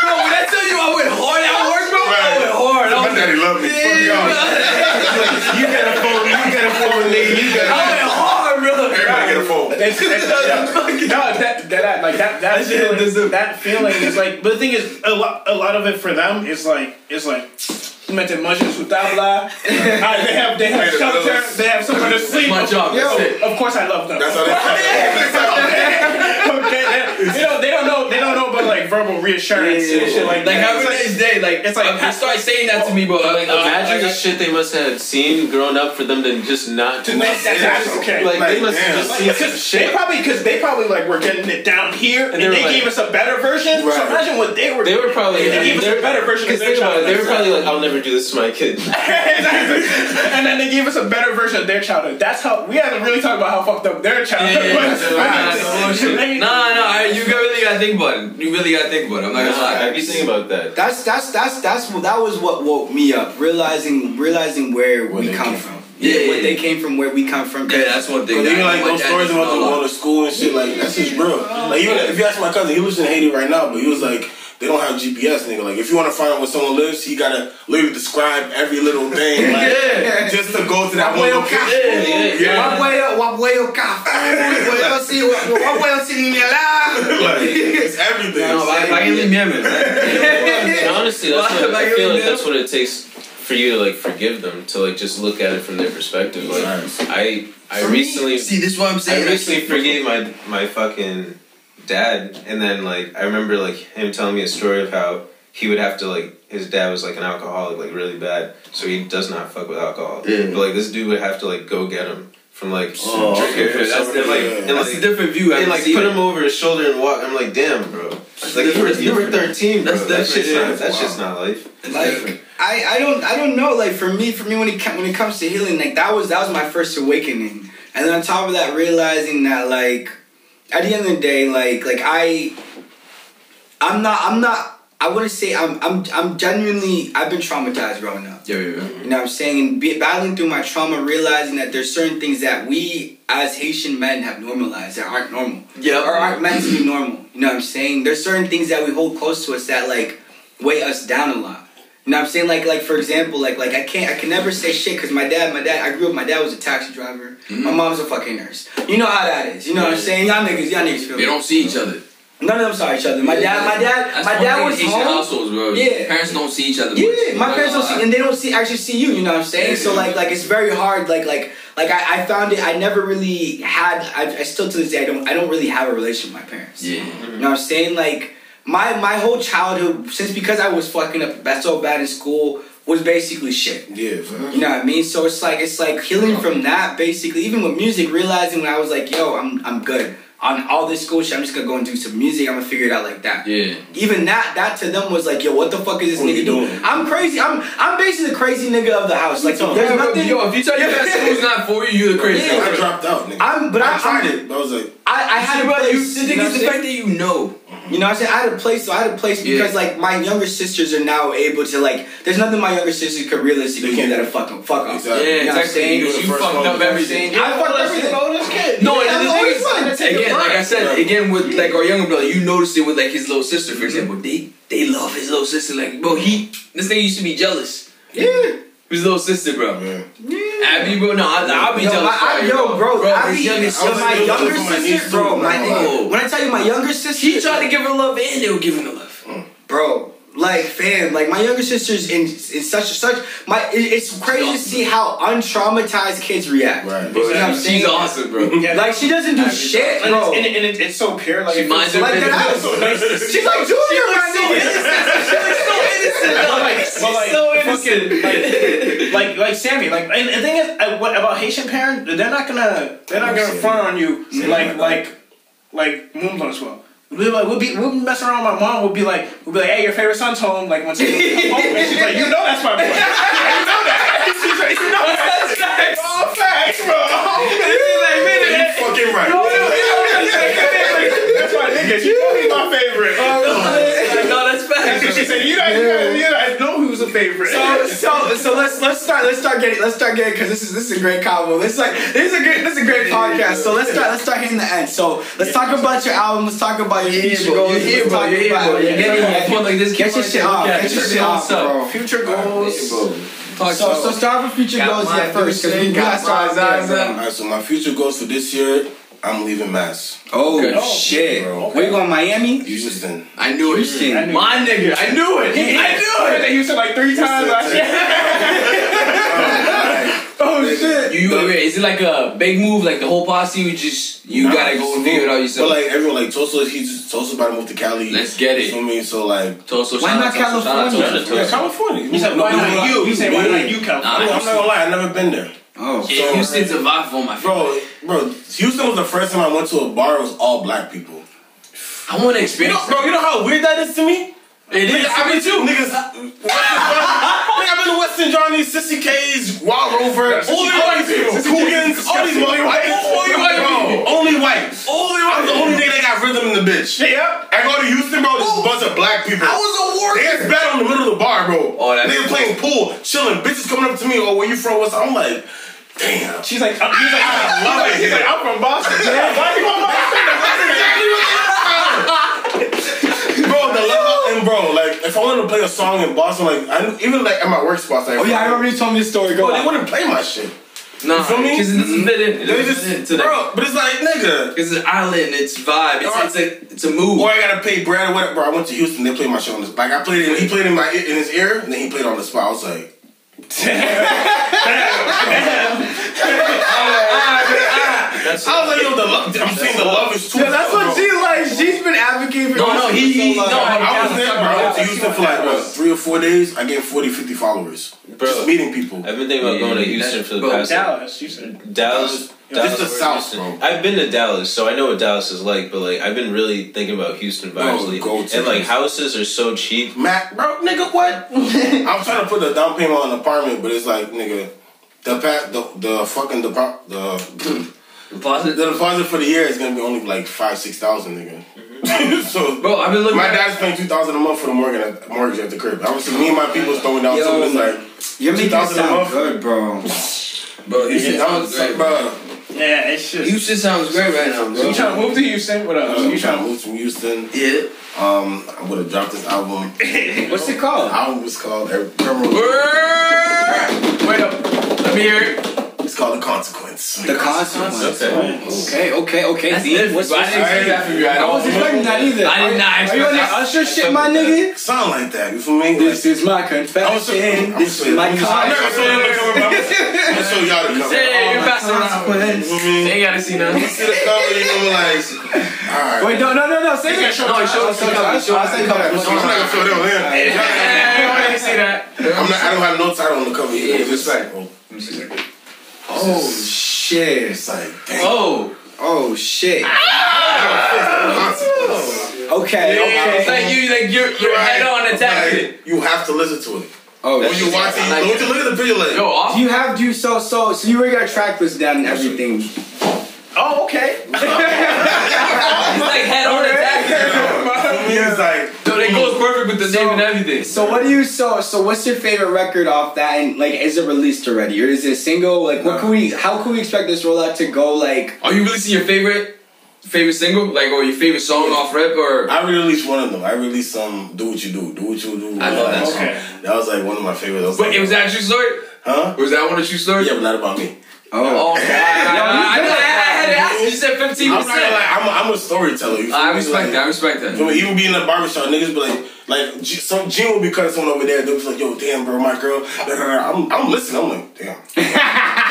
Bro, when I tell you I went hard at work, bro, right. I went hard. I was daddy loved me. Fuck y'all. You got a phone, you got a phone, nigga, you got a phone. I went hard, bro. Everybody get a phone. It's, it's, yeah. No, that, that, that, like, that, that, that, feeling, that feeling is like, but the thing is, a lot, a lot of it for them is like, it's like, Su tabla. They have, they have shelter. They have somewhere to sleep. my job, Yo, of course I love them. That's how they okay, they, they don't, they don't know, they don't know about like verbal reassurance and shit like, Like that. have a It's nice day. Like it's like- uh, they start saying that to me, but Like uh, Imagine I- the shit they must have seen growing up for them to just not To not- say that's that. okay. Like, they must have just seen some Because they shit. probably, because they probably like were getting it down here, and, they they, like- gave us a better version. So Right. imagine what they were. They were probably They gave us a better version of Because their think about it, childhood. they were probably like, "I'll never do this to my kid." And then they gave us a better version of their childhood. That's how we had to really talk about how fucked up their childhood yeah, was. yeah, yeah. They- Nah, nah, I- you really gotta think about it. You really gotta think about it. I'm not gonna lie. I be thinking about that. That's that's that's that's what that was what woke me up. Realizing realizing where, Where we come from. from. Yeah, where yeah, they came from, where we come from. Yeah, that's one thing. Cause that even like those stories about know them a going to school and shit, like that's just real. Uh-huh. Like even if you ask my cousin, he lives in Haiti right now, but he was like, they don't have GPS, nigga. Like if you want to find out where someone lives, he gotta literally describe every little thing, like, Yeah. just to go to that one Abuelo location. Cafu. Abuelo, abuelo Cafu. Abuelo sí, abuelo sí, ni. Like, it's everything. No, It's va- va en meme. Honestly, that's what I feel like that's what it takes for you to like forgive them to like just look at it from their perspective. Like I I recently see this is what I'm saying. I recently forgave my my fucking dad, and then like I remember like him telling me a story of how he would have to like his dad was like an alcoholic, like really bad, so he does not fuck with alcohol. Yeah. But like this dude would have to like go get him from like Oh, drinking okay, that's and, like and That's a different view. And like put it. him over his shoulder and walk. I'm like, damn, bro. Like you were, you were 13, bro. That's That's different, shit's yeah. not, that's Wow. just not life. It's Like different. I, I don't I don't know like for me for me when it when it comes to healing like that was that was my first awakening and then on top of that realizing that like at the end of the day like like I I'm not I'm not I wouldn't say I'm I'm I'm genuinely I've been traumatized growing up Yeah, yeah, yeah. you know what I'm saying and be, battling through my trauma realizing that there's certain things that we as Haitian men have normalized that aren't normal Yeah. or aren't meant to be normal. You know what I'm saying? There's certain things that we hold close to us that like weigh us down a lot. You know what I'm saying? Like like for example, like like I can't I can never say shit because my dad my dad I grew up my dad was a taxi driver. Mm-hmm. My mom's a fucking nurse. You know how that is. You know what I'm saying? Y'all niggas y'all niggas feel They me. don't see each other. None of them saw each other. My dad my dad That's my dad was Asian home. households, bro. Yeah. Parents don't see each other. Yeah, my parents don't see, and they don't see actually see you. You know what I'm saying? Yeah. So like, like it's very hard. Like, like, like I, I found it. I never really had. I, I still to this day I don't. I don't really have a relationship with my parents. Yeah. You know what I'm saying? Like my my whole childhood, since because I was fucking up bad so bad in school, was basically shit. Yeah, fam. You know what I mean? So it's like it's like healing from that basically. Even with music, realizing when I was like, yo, I'm I'm good on all this school shit. I'm just gonna go and do some music. I'm gonna figure it out like that. Yeah. Even that that to them was like, yo, what the fuck is this What nigga doing? doing? I'm crazy. I'm I'm basically the crazy nigga of the house. Like talking there's Yeah, nothing. Yo, if you tell your that school's not for you, you're the crazy. Yeah. I dropped out, nigga. I'm but I I'm, tried I'm- it, but I was like, I, I had a Bro, you, place. the you thing know is the fact that you know. You know what I'm saying? I had a place, so I had a place because like my younger sisters are now able to like. There's nothing my younger sisters could realistically They do that'll fuck them, fuck off. Exactly. Yeah, You know what I'm saying? You, You you fucked up you know I'm everything. I fucked up everything. No, Yeah, and the thing is, again, like I said, again with like our younger brother, you noticed it with like his little sister, for example. They they love his little sister. Like, bro, he this nigga used to be jealous. Yeah. His little sister, bro. man. Abby, bro, no, I, I'll be Yo, jealous. my, I, yo, bro, bro, I his be, youngest yo, my like, younger for my sister, bro, my bro. nigga. When I tell you my younger sister, He tried to give her love and they were giving her love. Mm. bro. Like fam, like my younger sister's in in such such my. It's crazy to see how untraumatized kids react. Right. You know what saying? She's awesome, bro. Yeah. Like she doesn't do shit, And, bro. it's, and, it- and it, it's so pure. Like She minds her Like business. ass. She's like Junior, my nigga. She looks so innocent, though. like, but like, so fucking, like, like, like Sammy, like, and the thing is, what about Haitian parents? They're not gonna, they're not gonna front on you, like, like, like, on as well. We'll be like, we'll be, we'll mess around with my mom. We'll be like, we'll be like, hey, your favorite son's home. Like, once he comes home, and she's like, you know that's my boy. you know that. She's like, you know that's facts. All facts, bro. fucking right. That's my nigga. She know he's my favorite. Like, no, that's That's what she facts. said. You guys, you guys, you guys know who's a favorite. So, so, so let's let's start let's start getting let's start getting because this is this is a great combo. This is like this is a good this is a great podcast. So let's start let's start hitting the end. So let's talk about your album. Let's talk about your future bro. goals. You're Let's bro. talk You're about- bro. You're getting Yeah, on like this. Get your shit off. Get your shit off, bro. future goals. Talk So, so start with future goals my yeah first because we Deuce, got got started my there, Zaza. bro. Alright, so my future goals for this year I'm leaving Mass. Oh, Okay. Oh, shit. bro. Where you going, Miami? Houston. I knew it. Houston. I knew My nigga, I knew it. I knew it. They used it like three times last year. Oh shit. You, you, wait, is it like a big move? Like the whole posse, you just you Nah, gotta go and figure it out But like everyone, like Toso, he's Toso's about to move to Cali. Let's get it. You feel me? So like, Toso, Why not out, Toso, shout out, California? Toso. California. He said, No, why not you? He said, why yeah. not you, Cal? Nah, I'm not gonna lie, I've never been there. Oh. Yeah, Houston's a vibe for my Bro, bro, Houston was the first time I went to a bar. It was all black people. I want to You experience. know, bro, you know how weird that is to me. It is. Nigga, I've been too. Niggas, nigga, I've been to Western Johnny, Sissy K's, Wild Rover, only white people, Coogan's, all these only white, Only white people. only white. Only I'm the only nigga that got rhythm in the bitch. Yeah. I go to Houston, bro. There's a bunch of black people. I was a worker. They bed on the middle of the bar, bro. Oh, that's Niggas cool. playing pool, chilling. Bitches coming up to me. Oh, where you from? What's I'm like, damn. She's like, I'm, he's like, I love it. He's like, I'm from Boston. Yeah. Why you from Boston? That's exactly what Bro, the love and bro, like if I wanted to play a song in Boston, like I, even like at my work spots, like Oh yeah, I remember you told me this story. Go Bro, they on. wouldn't play my shit. No, You feel me? because it doesn't fit in. It They just, fit into bro, but it's like nigga. it's an island, it's vibe, it's, it's a it's a move. Or I gotta pay Brad or whatever. Bro, I went to Houston. They played my shit on this. Like I played it. He played in my in his ear, and then he played on the spot. I was like, That's I was like, yo, the love. I'm saying the love is too. Yeah, that's what she like. She's been advocating for No, no, he- he- so long. no, I was there, bro. I went to Houston for like what, three or four days. I gained 40, 50 followers. Bro. Just meeting people. I've been thinking about going to Houston for the bro, past Dallas, you said. Dallas. Just Dallas the South, Houston. bro. I've been to Dallas, so I know what Dallas is like. But like, I've been really thinking about Houston vibes Bro, lately. and like, Houston. houses are so cheap. Mac, bro, nigga, what? I'm trying to put the down payment on an apartment, but it's like, nigga, the pa- the the fucking depo- the Deposit. the deposit for the year is gonna be only like five six thousand, nigga. so, Bro, I've been looking my at- dad's paying two thousand a month for the mortgage at, mortgage at the crib. Obviously, me and my people throwing down Yo, some of like You're making it 2,000 a sound month. good, bro. Bro, Houston Yeah, sounds great. bro. Yeah, it's just. Houston sounds great right now, bro. You trying to move to Houston? What up? I'm You trying trying to to move from Houston. Yeah. Um, I'm gonna drop this album. What's it The called? album was called Primrose. Wait up. Let me hear it. It's called The Consequence. The consequence. Okay. Okay, okay, okay. That's Dean, different. what's I didn't expect that from you at I all. was expecting that either. I did not Are you expect on that. that Usher shit, my nigga? Sound like that. You feel me? This is my confession. I'm This is my I'm consequence. showing them cover, I'm I'm gonna show y'all the cover. Hey, you're passing around. Consequence. You feel me? They ain't gotta see nothing. See the cover, you know, like, alright. Wait, no, no, no, no. Say it. No, show us, show us, show us, show. I'll say cover. I'm not gonna show them, man. Hey, I didn't see that. I'm not, I don't have no title on the cover. Yeah, It's just respect. like, Oh shit. It's like, damn. Oh. Oh shit. Consequence. Okay, It's okay. like you, like you're, you're head on attack. Like, you have to listen to it. Oh, When you watch it, I like you, you look at the video like, Yo, off. Do you have do you so so so you already got a track list down and everything? Oh, okay. It's like head on attack. for me, it's like, So it goes perfect with the name and everything. So what do you so so what's your favorite record off that and like is it released already or is it a single? Like what can we how can we expect this rollout to go like Are you releasing your favorite favorite single, like or your favorite song off rip or? I released one of them. I released some "Do What You Do." Do what you do. I love that uh, song. Okay. That was like one of my favorites. That was But like- it was that a true story. huh? Was that one a true story? Yeah, but not about me. Oh, oh God. Had to ask you. You said fifteen I'm not gonna percent. lie. I'm a, I'm a storyteller. I respect Like, that. I respect that. Me? Even being in the barbershop, niggas be like, like some Gene will be cutting someone over there. They'll be like, "Yo, damn, bro, my girl." I'm, I'm listening. I'm like, damn.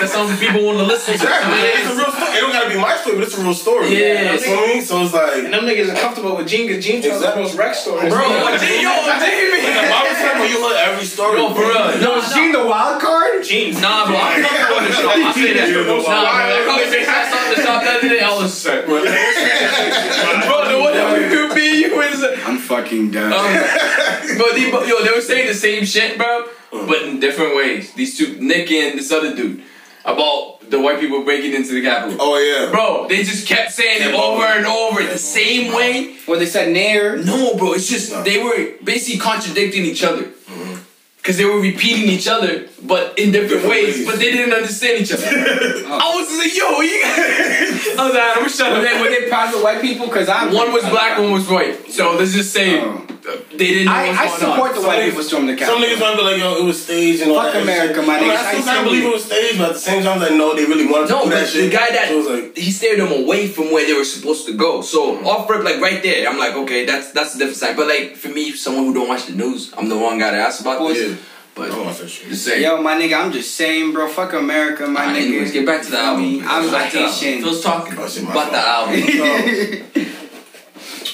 That's something people want to listen to. Exactly. It's a real story. It don't gotta be my story, but it's a real story. Yeah. You feel me? So it's like, And them niggas are comfortable with Gene because Gene tells the most wreck stories. Bro, G- yo, Jamie. in the barbershop, when you hear every story. Yo, for real. Yo, is Gene the wild card? Gene. Nah, bro. I'm not going to shop. I say that. You're the Nah, bro. I come to I saw the shop the other day. I was set, bro. Bro, the one that we could be you is. I'm fucking done. Um, but they, but, yo, they were saying the same shit, bro, Mm. but in different ways. These two, Nick and this other dude, about the white people breaking into the Capitol. Oh yeah. Bro, they just kept saying it over and over the same way. Well they said Nair. No, bro, it's just No. they were basically contradicting each other. Mm-hmm. Cause they were repeating each other, but in different, Different ways, ways. but they didn't understand each other. Oh. I was just like, yo, you guys. I was like, I'm shut Were up. they, were they proud of white people? Cause I'm One was black, one was white. So let's just say Oh. They didn't know I, what's I support on. the white people storming the cast. Some Capitol. niggas might be like, yo, it was staged and all Fuck that. America, my nigga. mean. I I still kind see believe it was staged, but at the same time, like, no, they really wanted to No, do but that shit. the guy that so was like, he steered them away from where they were supposed to go. So mm-hmm. off rip, like right there, I'm like, okay, that's that's a different side. But like for me, someone who don't watch the news, I'm the wrong guy to ask about this. yeah. But I don't want that shit. just saying. Yo, my nigga, I'm just saying, bro. Fuck America, my Alright, nigga. anyways, get back to the You feel album. me? I'm Get a back to the album. Haitian. Phil's talking Oh, shit, my about the fault. album.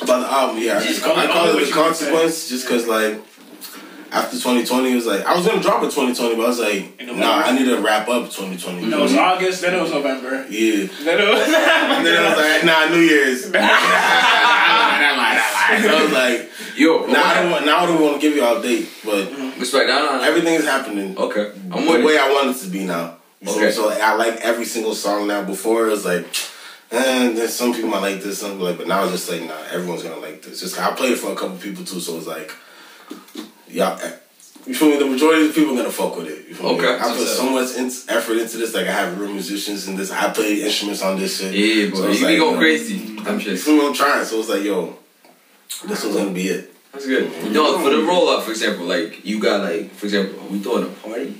About the album, yeah. I, just, Only- I call it the consequence just because, like, after 2020, it was like, I was to drop in 2020, but I was like, nah, I need to wrap up 2020. No, it was August, then it was November. Yeah. Then it was. And then I was like, nah, New Year's. nah, nah, nah, nah, nah, nah. So I was like, Yo, now I don't want, now I don't want to give you all date, but respect. No, no, no. everything is happening Okay, I'm the way. I want it to be now. You feel me? Okay. So I like every single song now. Before it was like, and there's some people might like this, some like, but now it's just like, nah, everyone's gonna like this. Just I played it for a couple people too, so it's like, yeah. Eh, you feel me? The majority of the people are gonna fuck with it. You feel me? Okay. I put so much in- effort into this. Like I have real musicians in this. I play instruments on this shit. Yeah, bro, So it's you be like, going yo, crazy. I'm You just. feel me? I'm trying. So it's like, yo, this was gonna be it. That's good. No, for the roll up, for example, like you got like, for example, are we throwing a party?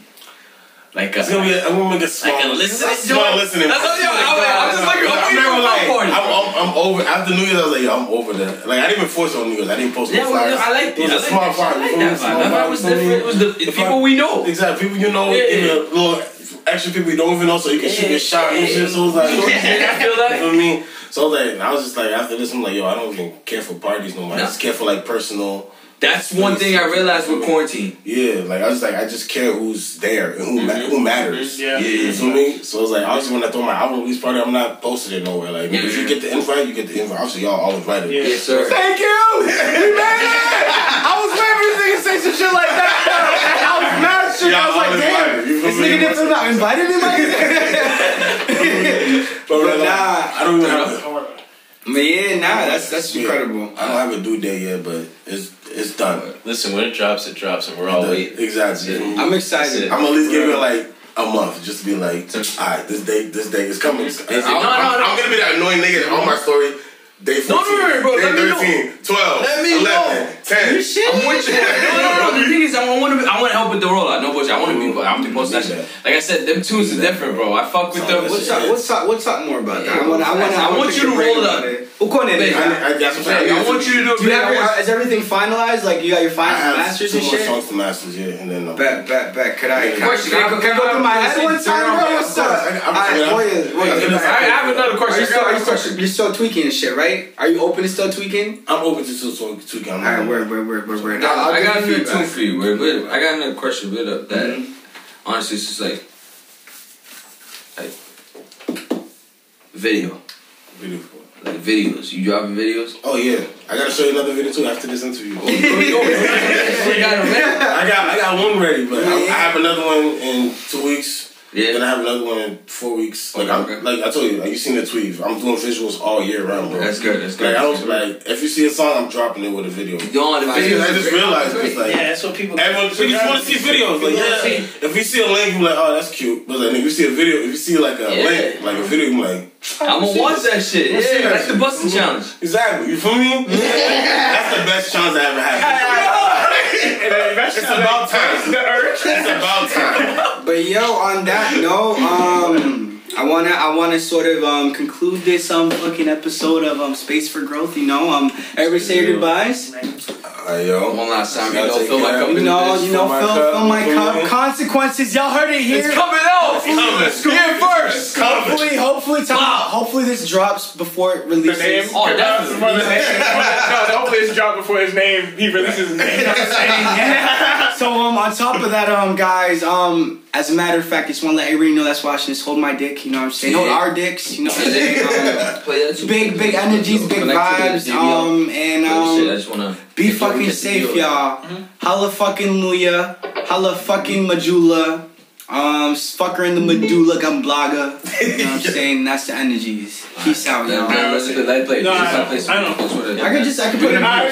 Like a, It's gonna be. A, I'm gonna make a small, like a listening a small joint? listening. That's what I'm, I'm, I'm just like, I'm I'm waiting not for gonna a lie. party. I'm, I'm, I'm over. After New Year's, I was like, yo, I'm over that. Like, I didn't even force it on New Year's. I didn't post Yeah, no. I like It was I a like small that. party. Like you that vibe. That vibe was you different. It was the If people we know. Exactly. People you know, Yeah, yeah. little extra people you don't even know, so you can shoot your shot and shit. So it was like, I feel you that. feel me? So I was like, I was just like, after this, I'm like, yo, I don't even care for parties no more. I just care for like personal. That's one thing I realized with quarantine. Yeah, like I was like, I just care who's there and who ma- mm-hmm. who matters. Mm-hmm. Yeah. Yeah, You yeah. feel me? So it's like obviously when I throw my album release party, I'm not posted it nowhere. Like Yeah, if you get the invite, you get the invite. Obviously y'all all invited. Yeah. Yes, sir. Thank you. You made it. I was waiting for this nigga to say some shit like that. I was mad shit. I was like, damn. invited. You feel This nigga didn't feel not invited me, like. But, But like, nah. I don't even have, But yeah, nah, that's that's Yeah. incredible. I don't have a due date yet, but it's it's done. Listen, when it drops, it drops, and we're all waiting. Exactly. Yeah. I'm excited. I'm gonna at least give it like a month, just to be like, alright, this day, this day is coming. I'm, no, I'm- no, no. I'm gonna be that annoying nigga that on my story. Day 14, No, no, no, bro, day let me know. 13, 12, Let me 11, know. 10. You shit? I'm with you. No, no, no. The thing is, I want to. I want to help with the rollout. No bullshit. I want to be. I want to be that shit. Like I said, them tunes is different, bro. I fuck with them. What's up? What's up? What's up more about that? I want. I want. I want you to roll it up. Ukone, Baby, I, I, that's what I'm saying. I want you to do. Do you have I your, want- is everything finalized? Like you got your I final have masters two and more shit? songs to masters, yeah, and then. Um, bet, bet, bet. Could I? Question, can, I, can I- can go through my head one time, bro? What's up? I- I'm- Alright, yeah. Warriors, Warriors, I'm get gonna- back. I have another question. Are you still, you another still, question. you're still tweaking and shit, right? Are you open to still tweaking? I'm open to two songs, two I'm Alright, word, word, word, word, word. I, I'll I got you another feedback. tune for you. Wait, wait, I got another question. Wait up. That Mhm. honestly, it's just like, like video, Beautiful. like videos. You dropping videos? Oh yeah, I gotta show you another video too after this interview. We got it ready. I got I got one ready, but I, I have another one in two weeks. Then I Yeah, have another one in four weeks. Like I'm, Okay. like I told you, like you seen the tweet. I'm doing visuals all year round, bro. that's good. That's good. Like I don't like if you see a song, I'm dropping it with a video. Yo, the I just. I just realized it's like Yeah, that's what people. everyone we just want to see videos. Like yeah, if we see a link, you're like, oh, that's cute. But like if you see a video, if you see like a Yeah. link, like a video, you're like, I'm gonna watch that shit. Let's Yeah, that like the shit. busting challenge. exactly. You feel me? that's the best chance I ever had. It's about time. It's about time. But yo, on that note, um, I wanna I wanna sort of um conclude this um fucking episode of um Space for Growth. You know, um, everybody say your goodbyes. Alright, yo. One last time, you Gotta know, take fill my care. cup You know, you know, Fill my fill, cup, fill my cup. Consequences, y'all heard it here. It's coming out. Here first. Hopefully, hopefully, time, hopefully this drops before it The name. releases. Oh, definitely. Before the name. No, hopefully it's dropped before his name. He releases his name. So um, on top of that, um, guys, um, as a matter of fact, just want to let everybody know that's watching this. Hold my dick, you know what I'm saying? Hold Yeah. our dicks, you know what I'm saying? Um, Play that too. big, big energies, big Connect to the vibes, um, and I um, just wanna be fucking safe, y'all. Holla fucking Luya, holla fucking Majula, um, fucker in the medulla gumblaga. You know what I'm saying? That's the energies. Peace out, y'all. man, let's play. Let it play. No, Just I- let it play some- I know. that's what it is. I could just, I could put it in. I